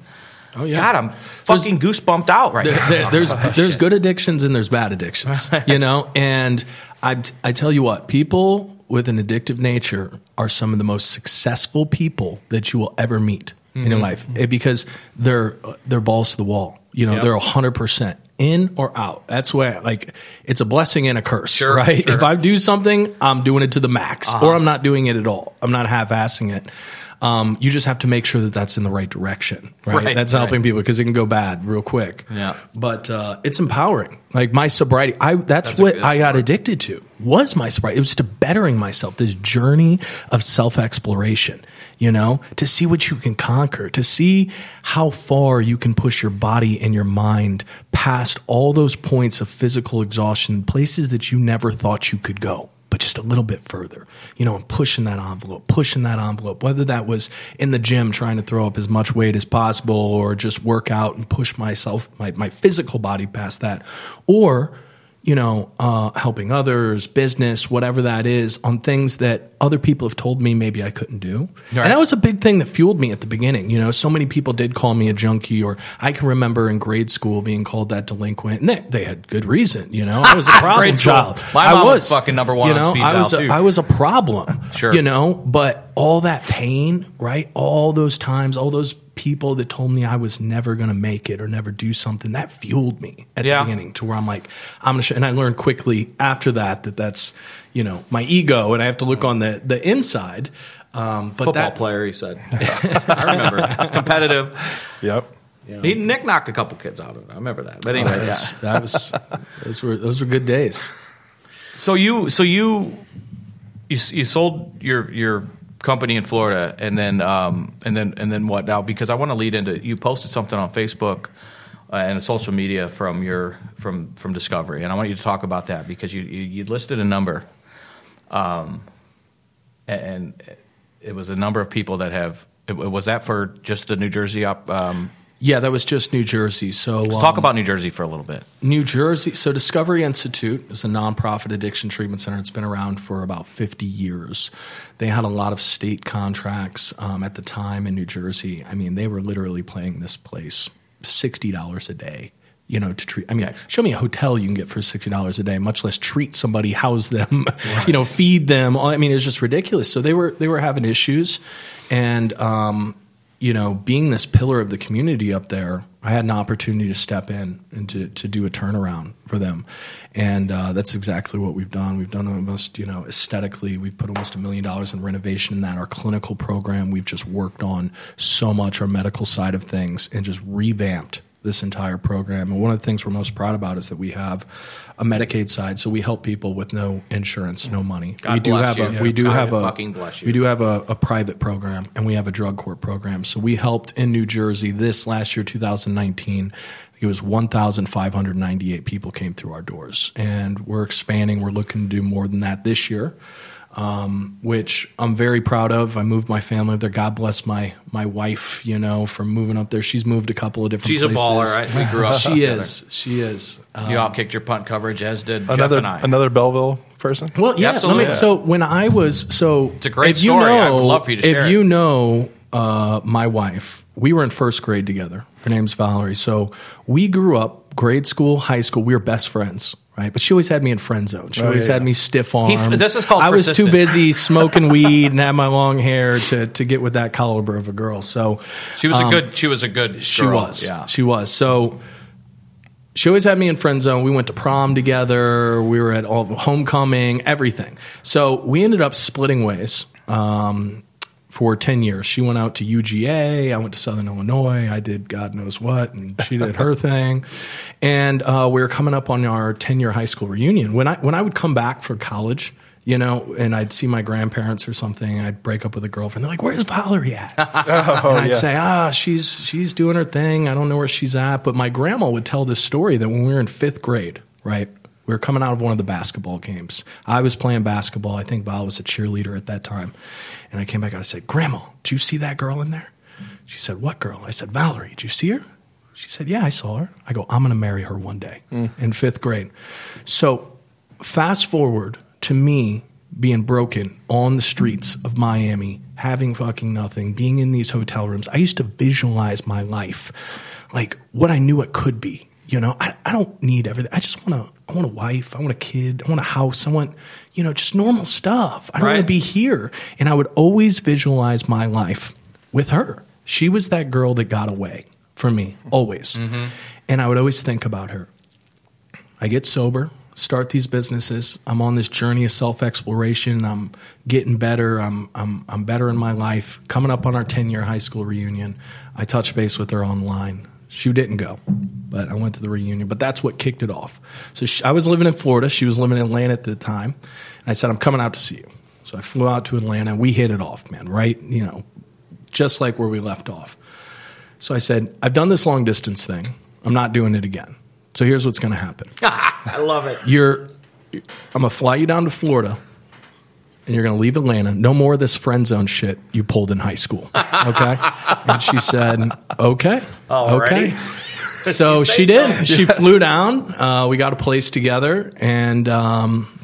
Oh yeah. God, I'm fucking goosebumped out right there, now. there- there's *laughs* there's good addictions and there's bad addictions, *laughs* you know. And I I tell you what, people with an addictive nature are some of the most successful people that you will ever meet in your life Eh, because they're they're balls to the wall. You know, Yep. they're hundred percent in or out. That's why like it's a blessing and a curse, Sure, *laughs* right? sure. If I do something, I'm doing it to the max, or I'm not doing it at all. I'm not half-assing it. Um, you just have to make sure that that's in the right direction, right? Right, that's right. helping people because it can go bad real quick. Yeah. But uh, it's empowering. Like my sobriety, I that's, That's what I got addicted to. Was my sobriety? It was to bettering myself. This journey of self exploration. You know, to see what you can conquer, to see how far you can push your body and your mind past all those points of physical exhaustion, places that you never thought you could go but just a little bit further, you know, and pushing that envelope, pushing that envelope, whether that was in the gym trying to throw up as much weight as possible or just work out and push myself, my, my physical body past that, or you know, uh, helping others, business, whatever that is, on things that other people have told me maybe I couldn't do. Right. And that was a big thing that fueled me at the beginning. You know, so many people did call me a junkie, or I can remember in grade school being called that delinquent, and they, they had good reason. You know, I was a *laughs* problem child. My I mom was fucking number one You on know, speed I was a. I was a problem. Sure. You know, but all that pain, right? All those times, all those people that told me I was never going to make it or never do something, that fueled me at Yeah. the beginning to where I'm like, I'm going to, sh-. and I learned quickly after that that that's, you know, my ego, and I have to look on the the inside. Um, but Football that, player, he said. *laughs* I remember. Competitive. Yep. He Nick knocked a couple kids out of it. I remember that. But anyway, that yeah. that was those were those were good days. So you, so you, you, you sold your your company in Florida, and then um, and then and then what now? Because I want to lead into you posted something on Facebook uh, and social media from your from from Discovery, and I want you to talk about that because you you, you listed a number, um, and it was a number of people that have. It, Was that for just the New Jersey op? Um, Yeah, that was just New Jersey. So let's um, talk about New Jersey for a little bit. New Jersey. So Discovery Institute is a nonprofit addiction treatment center. It's been around for about 50 years. They had a lot of state contracts um, at the time in New Jersey. I mean, they were literally paying this place $60 a day. You know, to treat. I mean, show me a hotel you can get for sixty dollars a day, much less treat somebody, house them, *laughs* you know, feed them. I mean, it's just ridiculous. So they were they were having issues, and um, you know, being this pillar of the community up there, I had an opportunity to step in and to, to do a turnaround for them. And uh, that's exactly what we've done. We've done almost, you know, aesthetically, we've put almost a million dollars in renovation in that. Our clinical program, we've just worked on so much our medical side of things and just revamped this entire program. And one of the things we're most proud about is that we have a Medicaid side, so we help people with no insurance, no money. God we do bless have you. a we do have a fucking bless you. we do have a, a private program and we have a drug court program. So we helped in New Jersey this last year, 2019. It was 1,598 people came through our doors, and we're expanding. We're looking to do more than that this year, um, which I'm very proud of. I moved my family up there. God bless my my wife, you know, for moving up there. She's moved a couple of different. She's a places. baller, right? We grew up *laughs* she together. is. She is. Um, You kicked your punt coverage, as did Jeff Another and I. another Belleville person. Well, yeah. Absolutely. Let me, so when I was so, It's a great if you story. I would love for you to share If it. you know uh, my wife, we were in first grade together. Her name's Valerie. So we grew up, grade school, high school. We were best friends. Right, but she always had me in friend zone. She Oh, always yeah, had yeah. me stiff arm. this is called I was too busy *laughs* smoking weed and had my long hair to to get with that caliber of a girl. So She was um, a good. She was a good. she girl. was. Yeah. She was. So she always had me in friend zone. We went to prom together. We were at all homecoming, everything. So we ended up splitting ways um, for 10 years. She went out to UGA. I went to Southern Illinois. I did God knows what. And she did her *laughs* thing. And uh, we were coming up on our 10 year high school reunion. When I, when I would come back for college, you know, and I'd see my grandparents or something, I'd break up with a girlfriend. They're like, "Where's Valerie at?" *laughs* Oh, and I'd yeah. say, ah, she's she's doing her thing. I don't know where she's at. But my grandma would tell this story that when we were in fifth grade, right? We were coming out of one of the basketball games. I was playing basketball. I think Val was a cheerleader at that time. And I came back and I said, Grandma, do you see that girl in there? She said, What girl? I said, Valerie, did you see her? She said, Yeah, I saw her. I go, I'm going to marry her one day in fifth grade. So fast forward to me being broken on the streets of Miami, having fucking nothing, being in these hotel rooms. I used to visualize my life like what I knew it could be. You know, I, I don't need everything. I just want to. I want a wife. I want a kid. I want a house. I want, you know, just normal stuff. I don't want to be here. And I would always visualize my life with her. She was that girl that got away from me, always. Mm-hmm. And I would always think about her. I get sober, start these businesses. I'm on this journey of self exploration. I'm getting better. I'm, I'm, I'm better in my life. Coming up on our 10 year high school reunion, I touch base with her online. She didn't go, but I went to the reunion. But that's what kicked it off. So she, I was living in Florida. She was living in Atlanta at the time. And I said, I'm coming out to see you. So I flew out to Atlanta. And we hit it off, man, right? You know, just like where we left off. So I said, I've done this long distance thing. I'm not doing it again. So here's what's going to happen *laughs* I love it. you're I'm gonna fly you down to Florida. And you're going to leave Atlanta. No more of this friend zone shit you pulled in high school. *laughs* Okay. and she said, okay. Alrighty. Okay. *laughs* So she did. so. She flew down. Uh, we got a place together, and um,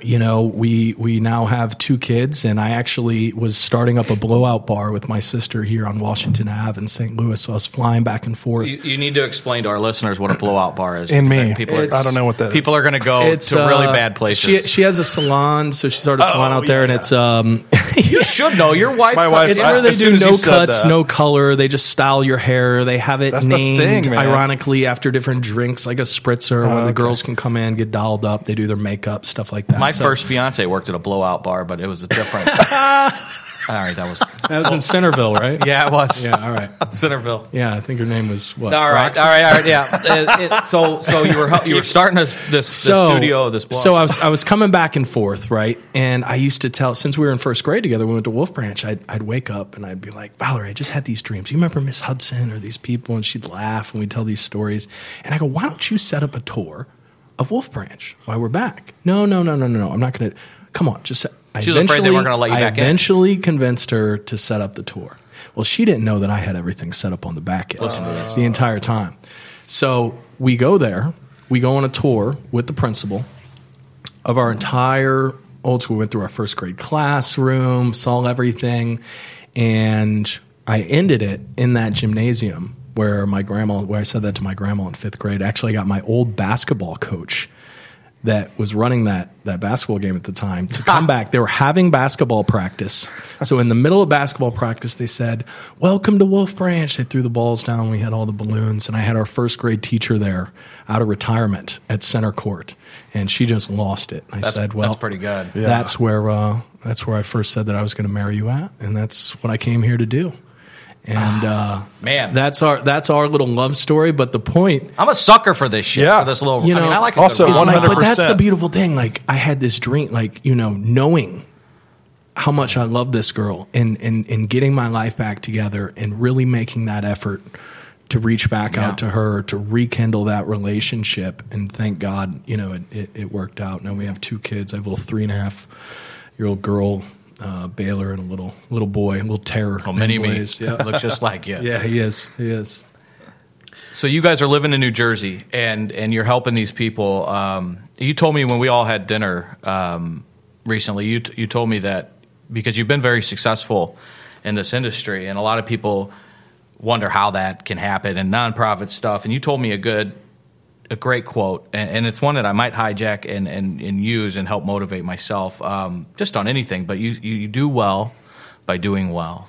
you know, we we now have two kids, and I actually was starting up a blowout bar with my sister here on Washington Ave in St. Louis. So I was flying back and forth. You, you need to explain to our listeners what a blowout bar is. And me. People are, I don't know what that is. people are going to go It's to really uh, bad places. She she has a salon, so she started a salon Oh, out there, and it's um, *laughs* you should know. Your wife. My wife- it's I- where they do no cuts, no color. They just style your hair. They have it That's named thing, ironically after different drinks, like a spritzer, where the okay. girls can come in, get dolled up. They do their makeup, stuff like that. My So- first fiance worked at a blowout bar, but it was a different. *laughs* all right, that was. that was in Centerville, right? *laughs* Yeah, it was. yeah. All right. Centerville. Yeah, I think her name was what? All right, all right, all right. Yeah. *laughs* Uh, it- so, so you were you were starting this this, this studio, this blog. So I was I was coming back and forth, right? And I used to tell since we were in first grade together, we went to Wolf Branch. I'd I'd wake up and I'd be like, Valerie, I just had these dreams. You remember Miss Hudson or these people? And she'd laugh and we'd tell these stories. And I go, why don't you set up a tour of Wolf Branch Why we're back? No, no, no, no, no, no. I'm not going to. Come on, just. I She was afraid they weren't gonna let you I back in. eventually convinced her to set up the tour. Well, she didn't know that I had everything set up on the back end the entire time. So we go there. We go on a tour with the principal of our entire old school. We went through our first grade classroom, saw everything, and I ended it in that gymnasium where my grandma, where I said that to my grandma in fifth grade. Actually, I got my old basketball coach that was running that that basketball game at the time to come *laughs* back. They were having basketball practice. So in the middle of basketball practice, they said, "Welcome to Wolf Branch." They threw the balls down. We had all the balloons, and I had our first grade teacher there out of retirement at center court, and she just lost it. I That's- said, "Well, that's pretty good. Yeah. That's where uh, that's where I first said that I was going to marry you at, and that's what I came here to do." And uh, man. that's our that's our little love story. But the point I'm a sucker for this shit. Yeah. For this little. You I mean, know, I like a also good it's rom- like, but that's the beautiful thing. Like I had this dream, like you know, knowing how much I love this girl and and and getting my life back together and really making that effort to reach back Yeah. out to her to rekindle that relationship. And thank God, you know, it, it, it worked out. Now we have two kids. I have a little three and a half year old girl. Uh, Baylor and a little little boy, a little terror. Oh, me. Blaze. *laughs* Yeah, Looks just like you. yeah, he is. He is. So you guys are living in New Jersey, and and you're helping these people. Um, you told me when we all had dinner um, recently. You t- you told me that because you've been very successful in this industry, and a lot of people wonder how that can happen and nonprofit stuff. And you told me a good, a great quote, and, and it's one that I might hijack and and, and use and help motivate myself, um, just on anything. But you you do well by doing well.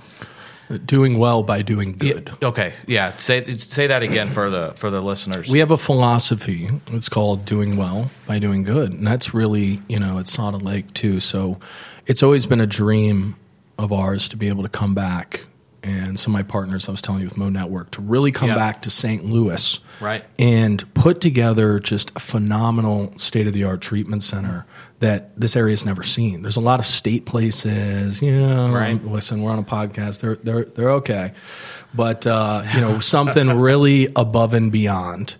Doing well by doing good. Yeah, okay, yeah. Say say that again for the for the listeners. We have a philosophy. It's called doing well by doing good. And that's really, you know, it's Salt Lake too. So it's always been a dream of ours to be able to come back. And some of my partners, I was telling you with Mo Network, to really come Yeah. back to St. Louis Right. and put together just a phenomenal state of the art treatment center that this area has never seen. There's a lot of state places, you know. Right. Listen, we're on a podcast. They're they're they're okay, but uh, you know *laughs* something really above and beyond,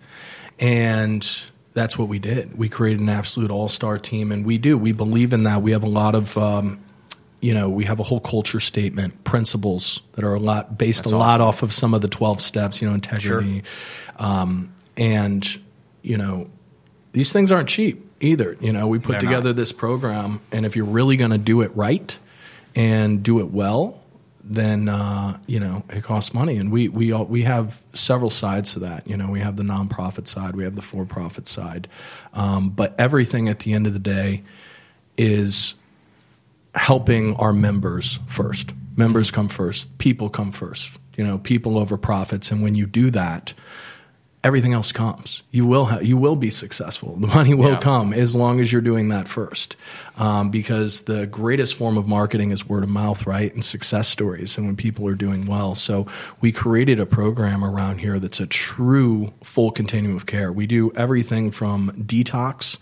and that's what we did. We created an absolute all star team, and we do. We believe in that. We have a lot of. Um, you know, we have a whole culture statement, principles that are a lot based That's a lot awesome. off of some of the twelve steps. You know, integrity, um, and you know, these things aren't cheap either. You know, we put They're together not. this program, and if you're really going to do it right and do it well, then uh, you know it costs money. And we we all, we have several sides to that. You know, we have the nonprofit side, we have the for-profit side, um, but everything at the end of the day is helping our members first. Members come first. People come first. You know, people over profits. And when you do that, everything else comes. You will ha- you will be successful. The money will Yeah. come as long as you're doing that first. Um, because the greatest form of marketing is word of mouth, right? And success stories, and when people are doing well. So we created a program around here that's a true full continuum of care. We do everything from detox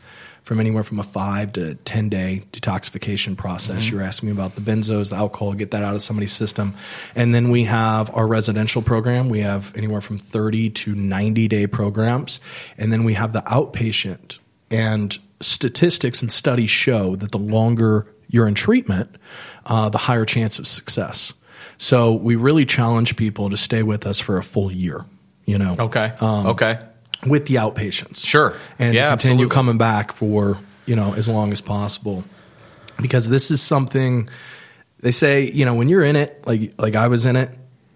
from anywhere from a five to 10 day detoxification process. You're asking me about the benzos, the alcohol, get that out of somebody's system. And then we have our residential program. We have anywhere from 30 to 90 day programs. And then we have the outpatient. And statistics and studies show that the longer you're in treatment, uh, the higher chance of success. So we really challenge people to stay with us for a full year. You know, Okay. Um, okay. With the outpatients. Sure. And Yeah, to continue absolutely. coming back for, you know, as long as possible. Because this is something they say, you know, when you're in it, like like I was in it,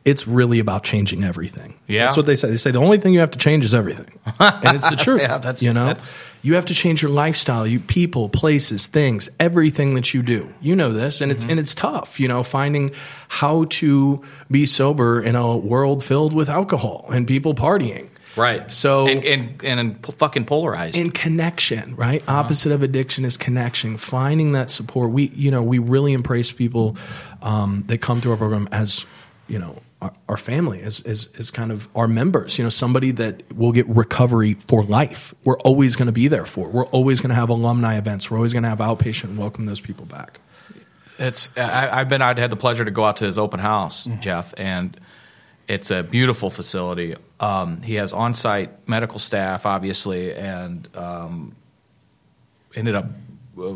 it's really about changing everything. Yeah. That's what they say. They say the only thing you have to change is everything. And it's the *laughs* truth. Yeah, that's- you know? that's- you have to change your lifestyle, you people, places, things, everything that you do. You know this, and Mm-hmm. it's and it's tough, you know, finding how to be sober in a world filled with alcohol and people partying. Right. So and and, and p- fucking polarized. in connection, right? Opposite of addiction is connection. Finding that support. We, you know, we really embrace people um, that come to our program as, you know, our, our family, as, as as kind of our members. You know, somebody that will get recovery for life. We're always going to be there for. We're always going to have alumni events. We're always going to have outpatient and welcome those people back. It's I, I've been I'd had the pleasure to go out to his open house, Mm-hmm. Jeff, and it's a beautiful facility. Um, he has on-site medical staff, obviously, and um, ended up. Uh,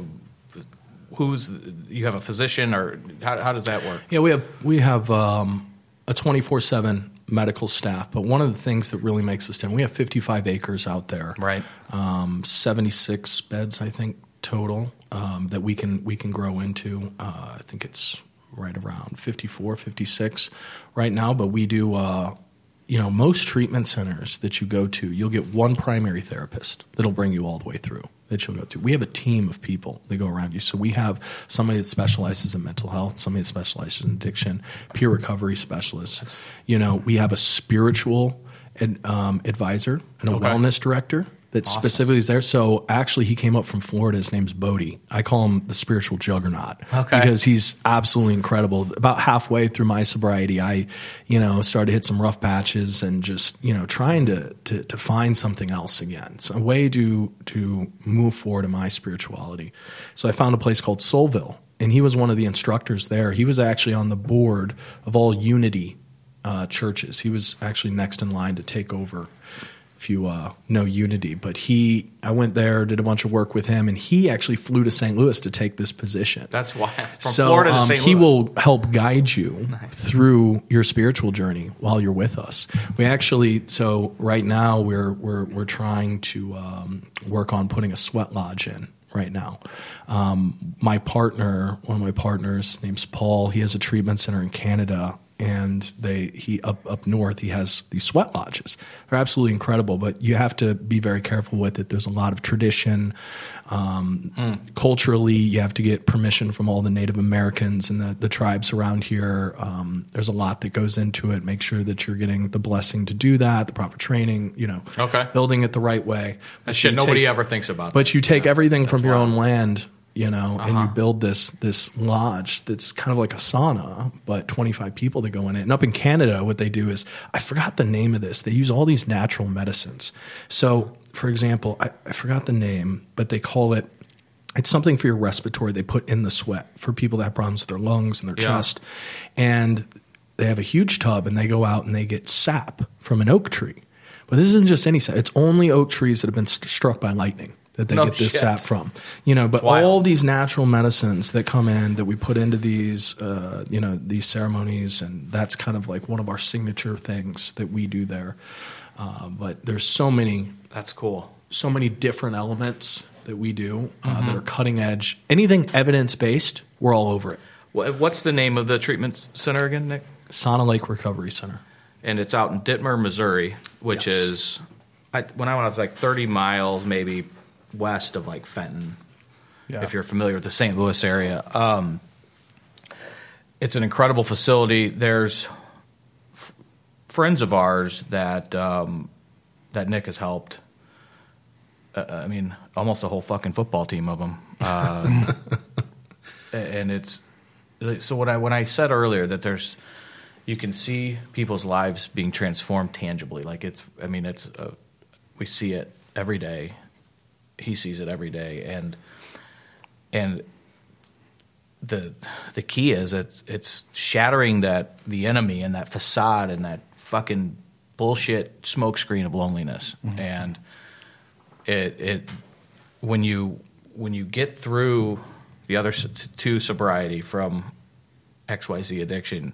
who's you have a physician or how, how does that work? Yeah, we have we have um, a twenty four seven medical staff, but one of the things that really makes us different, we have fifty five acres out there, Right. Um, seventy six beds, I think total um, that we can we can grow into. Uh, I think it's right around 54, 56 right now, but we do. Uh, you know, most treatment centers that you go to, you'll get one primary therapist that'll bring you all the way through that you'll go to. We have a team of people that go around you. So we have somebody that specializes in mental health, somebody that specializes in addiction, peer recovery specialists. You know, we have a spiritual ad, um, advisor and a Okay. wellness director that specifically is there. So actually, he came up from Florida. His name's Bodie. I call him the spiritual juggernaut Okay. because he's absolutely incredible. About halfway through my sobriety, I, you know, started to hit some rough patches and just, you know, trying to to, to find something else again, so a way to to move forward in my spirituality. So I found a place called Soulville, and he was one of the instructors there. He was actually on the board of all Unity uh, churches. He was actually next in line to take over if you uh, know Unity. But he, I went there, did a bunch of work with him, and he actually flew to St. Louis to take this position. That's why from so Florida to um, St. he will help guide you through your spiritual journey while you're with us. We actually, so right now we're we're we're trying to um, work on putting a sweat lodge in right now. Um, my partner, one of my partners, name's Paul. He has a treatment center in Canada, and they he up up north he has these sweat lodges. They're absolutely incredible, but you have to be very careful with it. There's a lot of tradition. Um, Culturally, you have to get permission from all the Native Americans and the, the tribes around here. Um, there's a lot that goes into it. Make sure that you're getting the blessing to do that, the proper training. You know, Okay. building it the right way. That shit nobody take- ever thinks about. but you take everything from your wild. own land, you know, and Uh-huh. you build this this lodge that's kind of like a sauna, but 25 people that go in it. And up in Canada, what they do is I forgot the name of this. They use all these natural medicines. So, for example, I, I forgot the name, but they call it. It's something for your respiratory. They put in the sweat for people that have problems with their lungs and their Yeah. chest, and they have a huge tub and they go out and they get sap from an oak tree. But this isn't just any sap; it's only oak trees that have been st- struck by lightning that they No get this shit. sap from. You know, but Wild. all these natural medicines that come in that we put into these, uh, you know, these ceremonies, and that's kind of like one of our signature things that we do there. Uh, but there's so many, That's cool. so many different elements that we do uh, Mm-hmm. that are cutting edge. Anything evidence based, we're all over it. What's the name of the treatment center again, Nick? Sana Lake Recovery Center. and it's out in Dittmer, Missouri, which Yes. is I, when I went, I was like 30 miles maybe west of like Fenton. Yeah. If you're familiar with the St. Louis area, um, it's an incredible facility. There's f- friends of ours that um, that Nick has helped. Uh, I mean, almost a whole fucking football team of them, uh, *laughs* and it's so when I when I said earlier that there's you can see people's lives being transformed tangibly. Like it's, I mean, it's, uh, we see it every day. He sees it every day, and and the the key is it's it's shattering that the enemy and that facade and that fucking bullshit smokescreen of loneliness, mm-hmm. and it it when you when you get through the other to sobriety from XYZ addiction,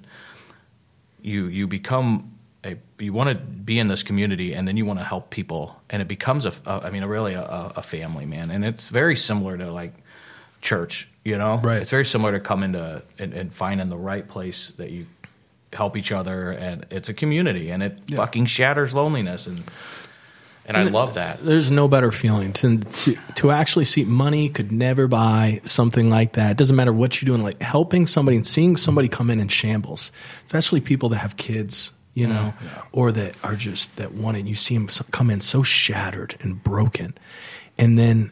you you become a you want to be in this community and then you want to help people and it becomes a, a I mean a really a, a family man. And it's very similar to like church you know? Right. it's very similar to coming to and, and finding the right place that you help each other and it's a community and it fucking shatters loneliness and and I love that. There's no better feeling to, to to actually see money could never buy something like that. It doesn't matter what you're doing, like helping somebody and seeing somebody come in in shambles, especially people that have kids, you know, or that are just that want it. You see them come in so shattered and broken, and then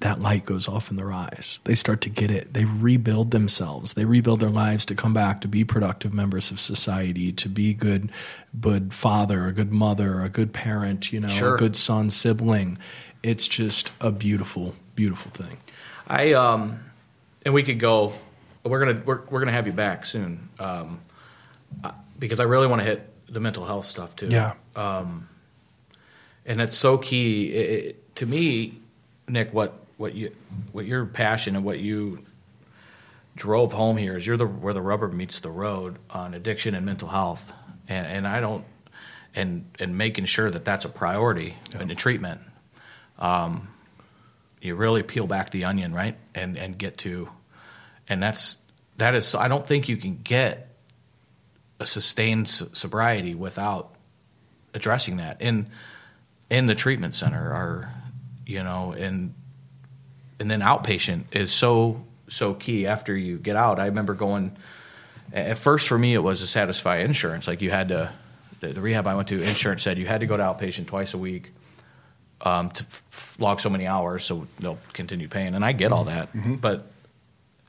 that light goes off in their eyes. They start to get it. They rebuild themselves. They rebuild their lives to come back to be productive members of society, to be good, good father, a good mother, a good parent, you know, Sure. a good son, sibling. It's just a beautiful, beautiful thing. I um, and we could go. We're gonna we're, we're gonna have you back soon, um, uh, because I really want to hit the mental health stuff too. Yeah. and it's so key it, it- to me, Nick. What what you what your passion and what you drove home here is you're the where the rubber meets the road on addiction and mental health, and and I don't and and making sure that that's a priority in the treatment. Um, you really peel back the onion, right, and and get to, and that's that is. I don't think you can get a sustained sobriety without addressing that. In in the treatment center or you know and and then outpatient is so so key after you get out. I remember going at first for me it was to satisfy insurance. Like you had to the, the rehab i went to insurance said you had to go to outpatient twice a week um, to f- log so many hours so they'll continue paying. And i get all that but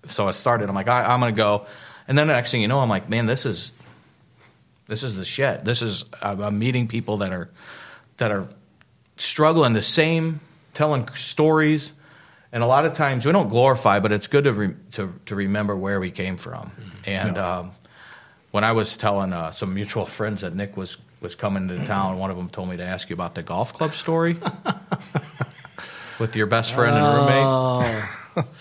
so i started i'm like I, i'm going to go. And then the next thing you know i'm like man this is this is the shit. This is I'm meeting people that are that are struggling the same, telling stories, and a lot of times we don't glorify, but it's good to re, to to remember where we came from. And um, when I was telling uh, some mutual friends that Nick was was coming to town, one of them told me to ask you about the golf club story *laughs* with your best friend and roommate. *laughs*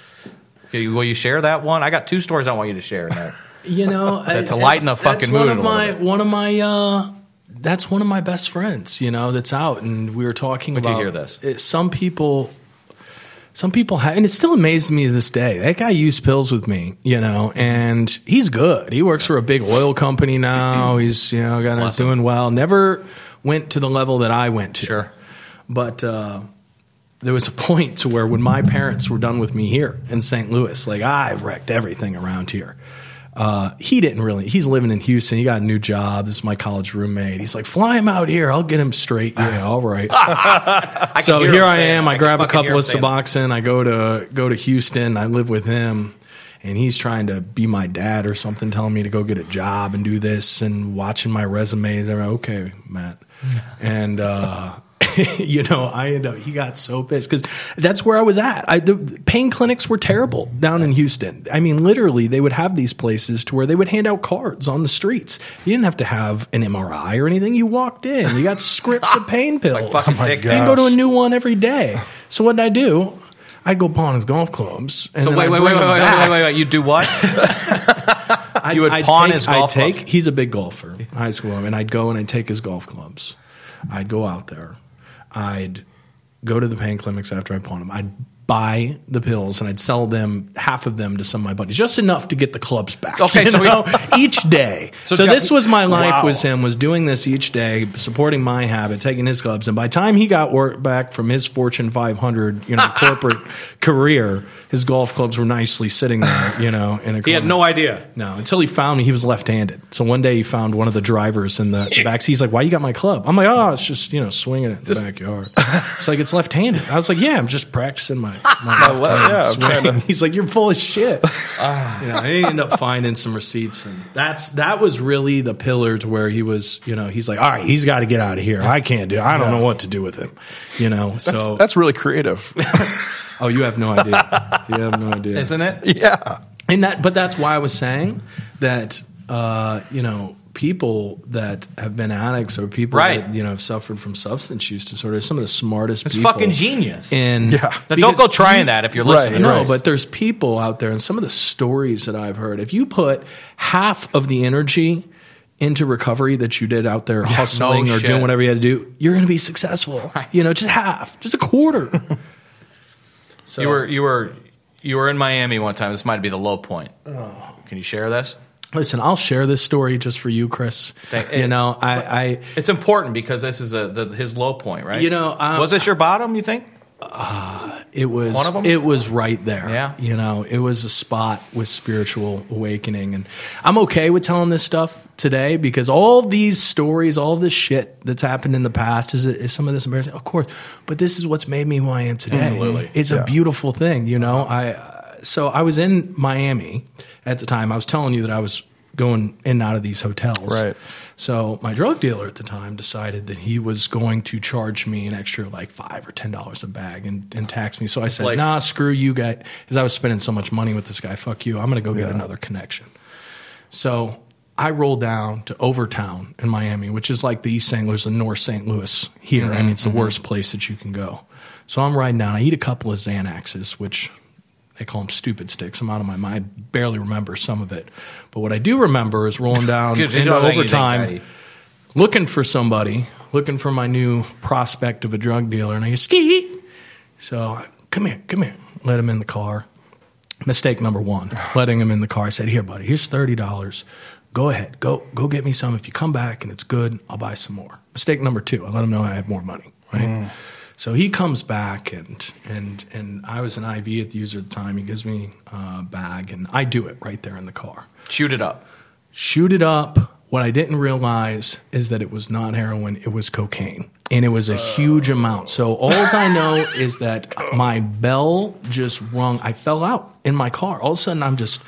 Okay, Will you share that one? I got two stories I want you to share. You know, *laughs* To- lighten the fucking that's mood One of my bit. one of my uh, that's one of my best friends. You know, that's out, and we were talking you about hear this? it- some people. Some people have, and it still amazes me to this day. That guy used pills with me, you know, and he's good. He works for a big oil company now. *clears throat* He's, you know, got doing well. Never went to the level that I went to. Sure. But uh, there was a point to where when my parents were done with me here in St. Louis, like I wrecked everything around here. Uh, he didn't really. He's living in Houston. He got a new job. This is my college roommate. He's like, fly him out here. I'll get him straight. Yeah, *laughs* all right. *laughs* so here I am. I I grab a couple of. Suboxone. I go to go to Houston. I live with him, and he's trying to be my dad or something, telling me to go get a job and do this, and watching my resumes. I'm like, okay, Matt, and. uh *laughs* you know, I end up. He got so pissed because that's where I was at. I, the pain clinics were terrible down in Houston. I mean, literally, they would have these places to where they would hand out cards on the streets. You didn't have to have an MRI or anything. You walked in, you got scripts of *laughs* pain pills. fucking oh my Dick God. Go to a new one every day. So what did I do? I'd go pawn his golf clubs. And So then wait, I'd wait, wait, wait, wait, wait, wait, wait. You do what? I'd- *laughs* You would I'd pawn take- his golf I'd take, clubs. He's a big golfer, high school, and I'd go and I'd take his golf clubs. I'd go out there. I'd go to the pain clinics after I pawn them. I'd buy the pills and I'd sell them half of them to some of my buddies, just enough to get the clubs back. Okay, so we- each day. *laughs* So, So this was my life. Wow. Was him was doing this each day, supporting my habit, taking his clubs, and by the time he got work back from his Fortune 500, you know, *laughs* corporate career, his golf clubs were nicely sitting there, you know, in a *laughs* He had no idea. No, until he found me, he was left-handed. So one day he found one of the drivers in the, the back seat. He's like, "Why you got my club?" I'm like, "Oh, it's just you know swinging it in the backyard." It's like it's left-handed. I was like, "Yeah, I'm just practicing my my *laughs* left hand yeah, I'm swing." trying to- *laughs* He's like, "You're full of shit." Ah. you know, he ended up finding some receipts, and that's that was really the pillar to where he was. You know, he's like, "All right, he's got to get out of here. I can't do. I don't know what to do with him." You know, That's, so that's really creative. Oh, you have no idea. You have no idea *laughs* Isn't it? yeah. and that but that's why i was saying that uh, you know people that have been addicts or people Right. that you know have suffered from substance use disorder. Some of the smartest. People. It's people fucking genius. And Yeah. Now, don't go trying that if you're Right, listening. no, right. but there's people out there, and some of the stories that I've heard. If you put half of the energy into recovery that you did out there hustling no or shit. doing whatever you had to do, you're going to be successful. Right. You know, just half, just a quarter. *laughs* so You were you were you were in Miami one time. This might be the low point. Can you share this? listen. I'll share this story just for you, Chris. Thank- you know, I, I It's important because this is a the, his low point, right? You know, uh, was this your bottom? You think? It was One of 'em? it was right there. Yeah. you know, it was a spot with spiritual awakening, and I'm okay with telling this stuff today because all these stories, all this shit that's happened in the past, is, is some of this embarrassing, of course. But this is what's made me who I am today. Absolutely. it's Yeah. a beautiful thing, you know. I uh, so I was in Miami at the time. I was telling you that I was going in and out of these hotels, Right. So my drug dealer at the time decided that he was going to charge me an extra like five or ten dollars a bag and, and tax me. So I said, Inflation. "Nah, screw you guys," because I was spending so much money with this guy. Fuck you. I'm going to go get another connection. So I roll down to Overtown in Miami, which is like the East St. Louis and North St. Louis here. I mean, it's the mm-hmm. worst place that you can go. So I'm riding down. I eat a couple of Xanaxes, which they call them stupid sticks. I'm out of my mind. I barely remember some of it. But what I do remember is rolling *laughs* down into don't think you think, Overtown looking for somebody, looking for my new prospect of a drug dealer, and I go, ski. So come here, come here. Let him in the car. Mistake number one, *sighs* letting him in the car. I said, "Here, buddy, here's thirty dollars. Go ahead, go go get me some. If you come back and it's good, I'll buy some more." Mistake number two, I let him know I had more money. Right. Mm. So he comes back and and and I was an IV at the user at the time. He gives me a bag and I do it right there in the car Shoot it up. shoot it up. What I didn't realize is that it was not heroin, it was cocaine. And it was a huge amount. So all I know *laughs* is that my bell just rung. I fell out in my car. All of a sudden, I'm just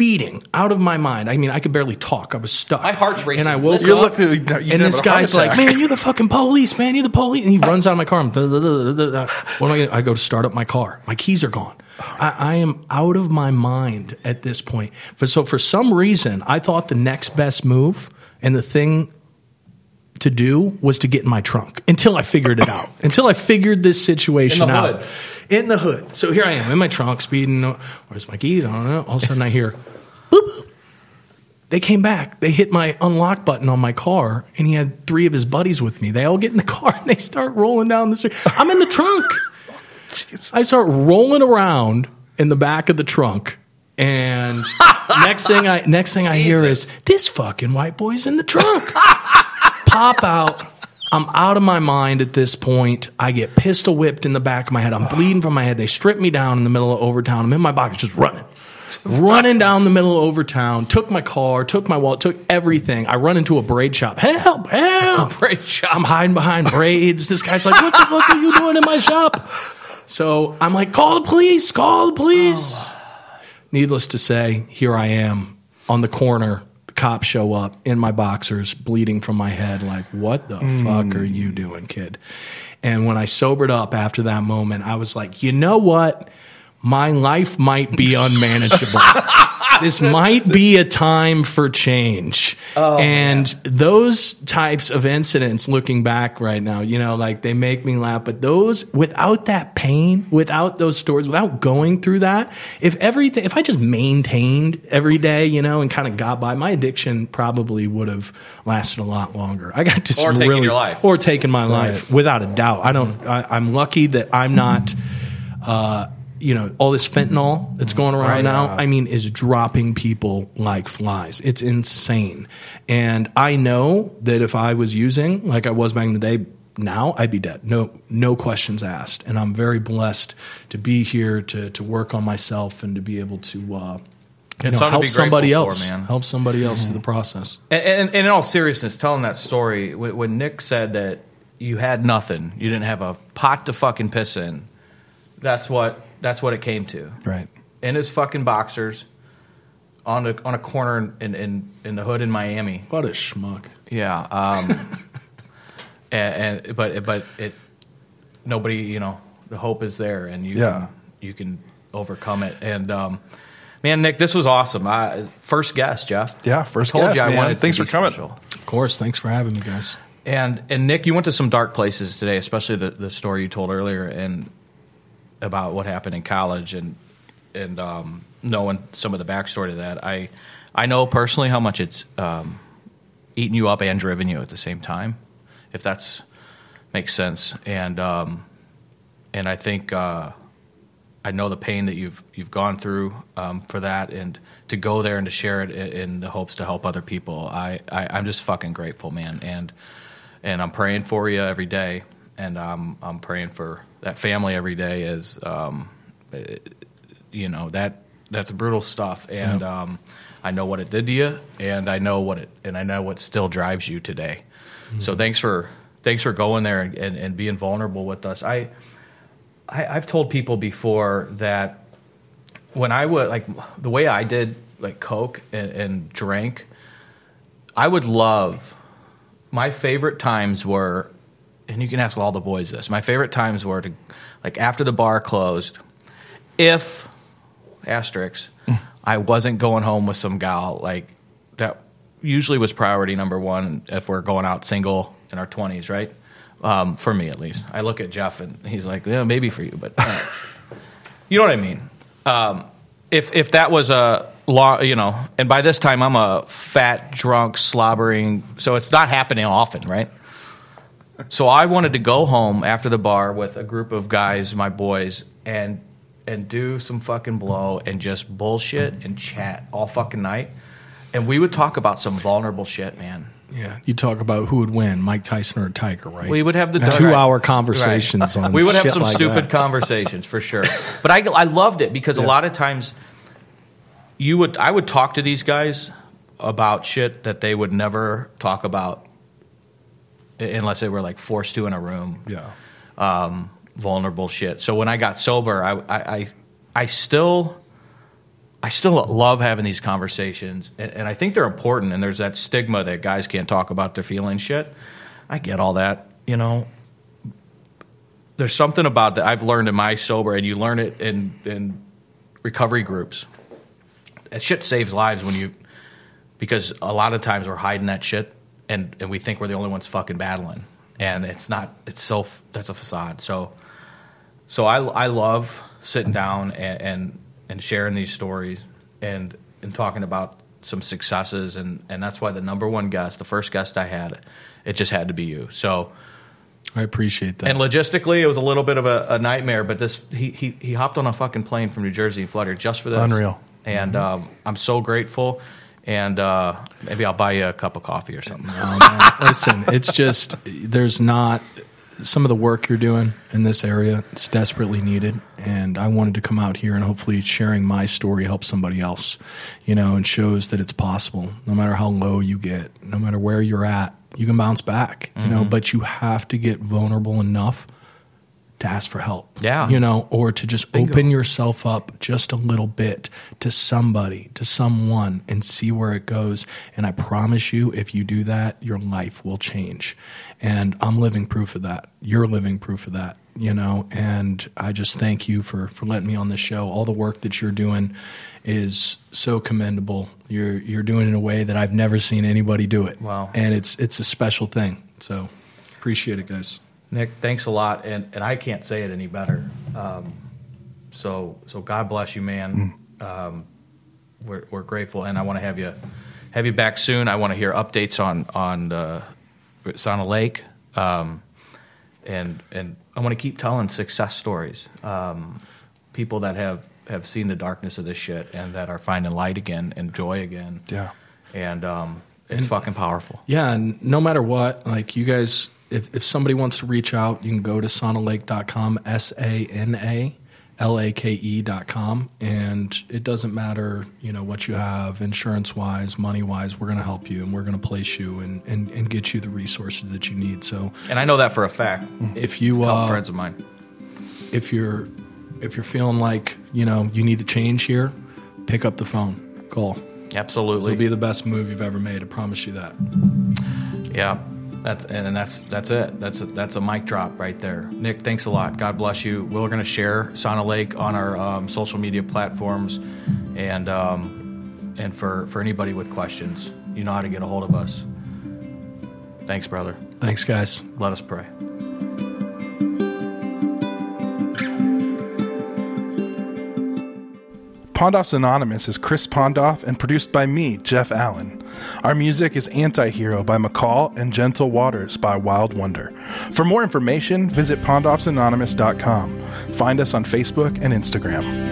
speeding out of my mind. I mean, I could barely talk. I was stuck. My heart's racing. And I woke You're up. lucky you didn't and have this guy's like, man, you're the fucking police, man. You're the police. And he runs out of my car. I'm, "Duh, duh, duh, duh, duh." what am I going to I go to start up my car. My keys are gone. I, I am out of my mind at this point. For, so for some reason, I thought the next best move and the thing to do was to get in my trunk until I figured it out. *laughs* until I figured this situation In the out. hood. In the hood. So here I am in my trunk, speeding. Uh, where's my keys? I don't know. All of a sudden, I hear, boop, boop. They came back. They hit my unlock button on my car, and he had three of his buddies with me. They all get in the *laughs* car and they start rolling down the street. I'm in the trunk. I start rolling around in the back of the trunk, and *laughs* next thing I next thing I hear is this fucking white boy's in the trunk. Pop out. I'm out of my mind at this point. I get pistol whipped in the back of my head. I'm bleeding from my head. They strip me down in the middle of Overtown. I'm in my box just running. running down the middle of Overtown, took my car, took my wallet, took everything. I run into a braid shop. Help, help. *laughs* Braid shop. I'm hiding behind braids. This guy's like, what the fuck are you doing in my shop? So I'm like, call the police, call the police. Oh. Needless to say, here I am on the corner. Cops show up in my boxers, bleeding from my head. Like, what the mm. fuck are you doing, kid? And when I sobered up after that moment, I was like, you know what? My life might be unmanageable. *laughs* this might be a time for change. and those types of incidents, looking back right now, you know, like they make me laugh. But those, without that pain, without those stories, without going through that, if everything, if I just maintained every day, you know, and kind of got by, my addiction probably would have lasted a lot longer. I got to Or some taken really, your life. or taken my life without a doubt. I don't. I, I'm lucky that I'm not. Uh, you know, all this fentanyl that's going around Right, now. yeah. I mean, is dropping people like flies. It's insane. And I know that if I was using like I was back in the day, now I'd be dead. No, no questions asked. And I'm very blessed to be here to to work on myself and to be able to. Uh, you know, help somebody grateful for, else. man. Help somebody else through the process. And, and, and in all seriousness, telling that story, when, when Nick said that you had nothing, you didn't have a pot to fucking piss in, that's what that's what it came to. Right. In his fucking boxers, on a on a corner in in, in the hood in Miami. What a schmuck. Yeah. Um, *laughs* and, and but but it nobody you know the hope is there and you Yeah. can, you can overcome it and um, Man, Nick, this was awesome. I, first guest, Jeff. Yeah, first I told guest, you I man. wanted Thanks for coming. special. Of course. Thanks for having me, guys. And and Nick, you went to some dark places today, especially the, the story you told earlier, and about what happened in college, and and um, knowing some of the backstory to that. I I know personally how much it's um, eaten you up and driven you at the same time, if that's makes sense. And um, and I think uh, I know the pain that you've you've gone through um, for that, and to go there and to share it in, in the hopes to help other people. I, I I'm just fucking grateful, man, and and I'm praying for you every day, and I'm I'm praying for that family every day. is, um, you know that that's brutal stuff, and Yeah. um, I know what it did to you, and I know what it and I know what still drives you today. So thanks for thanks for going there and, and, and being vulnerable with us. I, I I've told people before that when I would like the way I did like coke and, and drank, I would love my favorite times were, and you can ask all the boys this. My favorite times were to like after the bar closed, if asterisk, I wasn't going home with some gal like that. Usually was priority number one if we're going out single in our twenties, right? Um, for me at least. I look at Jeff and he's like, yeah, maybe for you, but uh, *laughs* you know what I mean. Um, if if that was a law, you know, and by this time I'm a fat, drunk, slobbering, so it's not happening often, right? So I wanted to go home after the bar with a group of guys, my boys, and and do some fucking blow and just bullshit and chat all fucking night. And we would talk about some vulnerable shit, man. Yeah. You talk about who would win, Mike Tyson or Tiger, right? We would have the two hour conversations on we would have some like stupid that. conversations for sure. *laughs* But I, I loved it because a lot of times you would I would talk to these guys about shit that they would never talk about unless they were like forced to in a room. Yeah. Um, vulnerable shit. So when I got sober, I, I, I, I still. I still love having these conversations, and, and I think they're important. And there's that stigma that guys can't talk about their feeling shit. I get all that, you know there's something about that I've learned in my sober, and you learn it in in recovery groups. That shit saves lives when you, because a lot of times we're hiding that shit, and and we think we're the only ones fucking battling, and it's not. It's so that's a facade. So, so I I love sitting down and and, and sharing these stories and and talking about some successes, and and that's why the number one guest, the first guest I had, it just had to be you. So. I appreciate that. And logistically, it was a little bit of a, a nightmare. But this, he, he he hopped on a fucking plane from New Jersey and flew here just for this. Unreal. And um, I'm so grateful. And uh, maybe I'll buy you a cup of coffee or something. Oh. Listen, it's just there's not some of the work you're doing in this area. It's desperately needed, and I wanted to come out here and hopefully sharing my story helps somebody else, you know, and shows that it's possible. No matter how low you get, no matter where you're at, you can bounce back. You know, but you have to get vulnerable enough to ask for help. Yeah. You know, or to just Bingo. open yourself up just a little bit to somebody, to someone, and see where it goes. And I promise you, if you do that, your life will change. And I'm living proof of that. You're living proof of that, you know. And I just thank you for, for letting me on this show. All the work that you're doing is so commendable. You're you're doing it in a way that I've never seen anybody do it. Wow. And it's it's a special thing. So appreciate it, guys. Nick, thanks a lot. And and I can't say it any better. Um, so so God bless you, man. Um, we're we're grateful, and I want to have you have you back soon. I want to hear updates on on uh, Sana Lake. Um, and and I want to keep telling success stories. Um, people that have have seen the darkness of this shit and that are finding light again and joy again. Yeah. And um, it's fucking powerful. Yeah, and no matter what, like you guys, if, if somebody wants to reach out, you can go to sanalake.com, S A N A L A K E dot com. And it doesn't matter, you know, what you have, insurance wise, money wise, we're going to help you and we're going to place you and, and, and get you the resources that you need. So And I know that for a fact. if you, uh, friends of mine. if you're, if you're feeling like, you know, you need to change here, pick up the phone, call. Absolutely. This will be the best move you've ever made. I promise you that. Yeah. That's and that's that's it. That's a, that's a mic drop right there. Nick, thanks a lot. God bless you. We're going to share Sana Lake on our um, social media platforms, and um, and for for anybody with questions, you know how to get a hold of us. Thanks, brother. Thanks, guys. Let us pray. Pondoff's Anonymous is Chris Pondoff and produced by me, Jeff Allen. Our music is Antihero by McCall and Gentle Waters by Wild Wonder. For more information, visit pondoffsanonymous.com. Find us on Facebook and Instagram.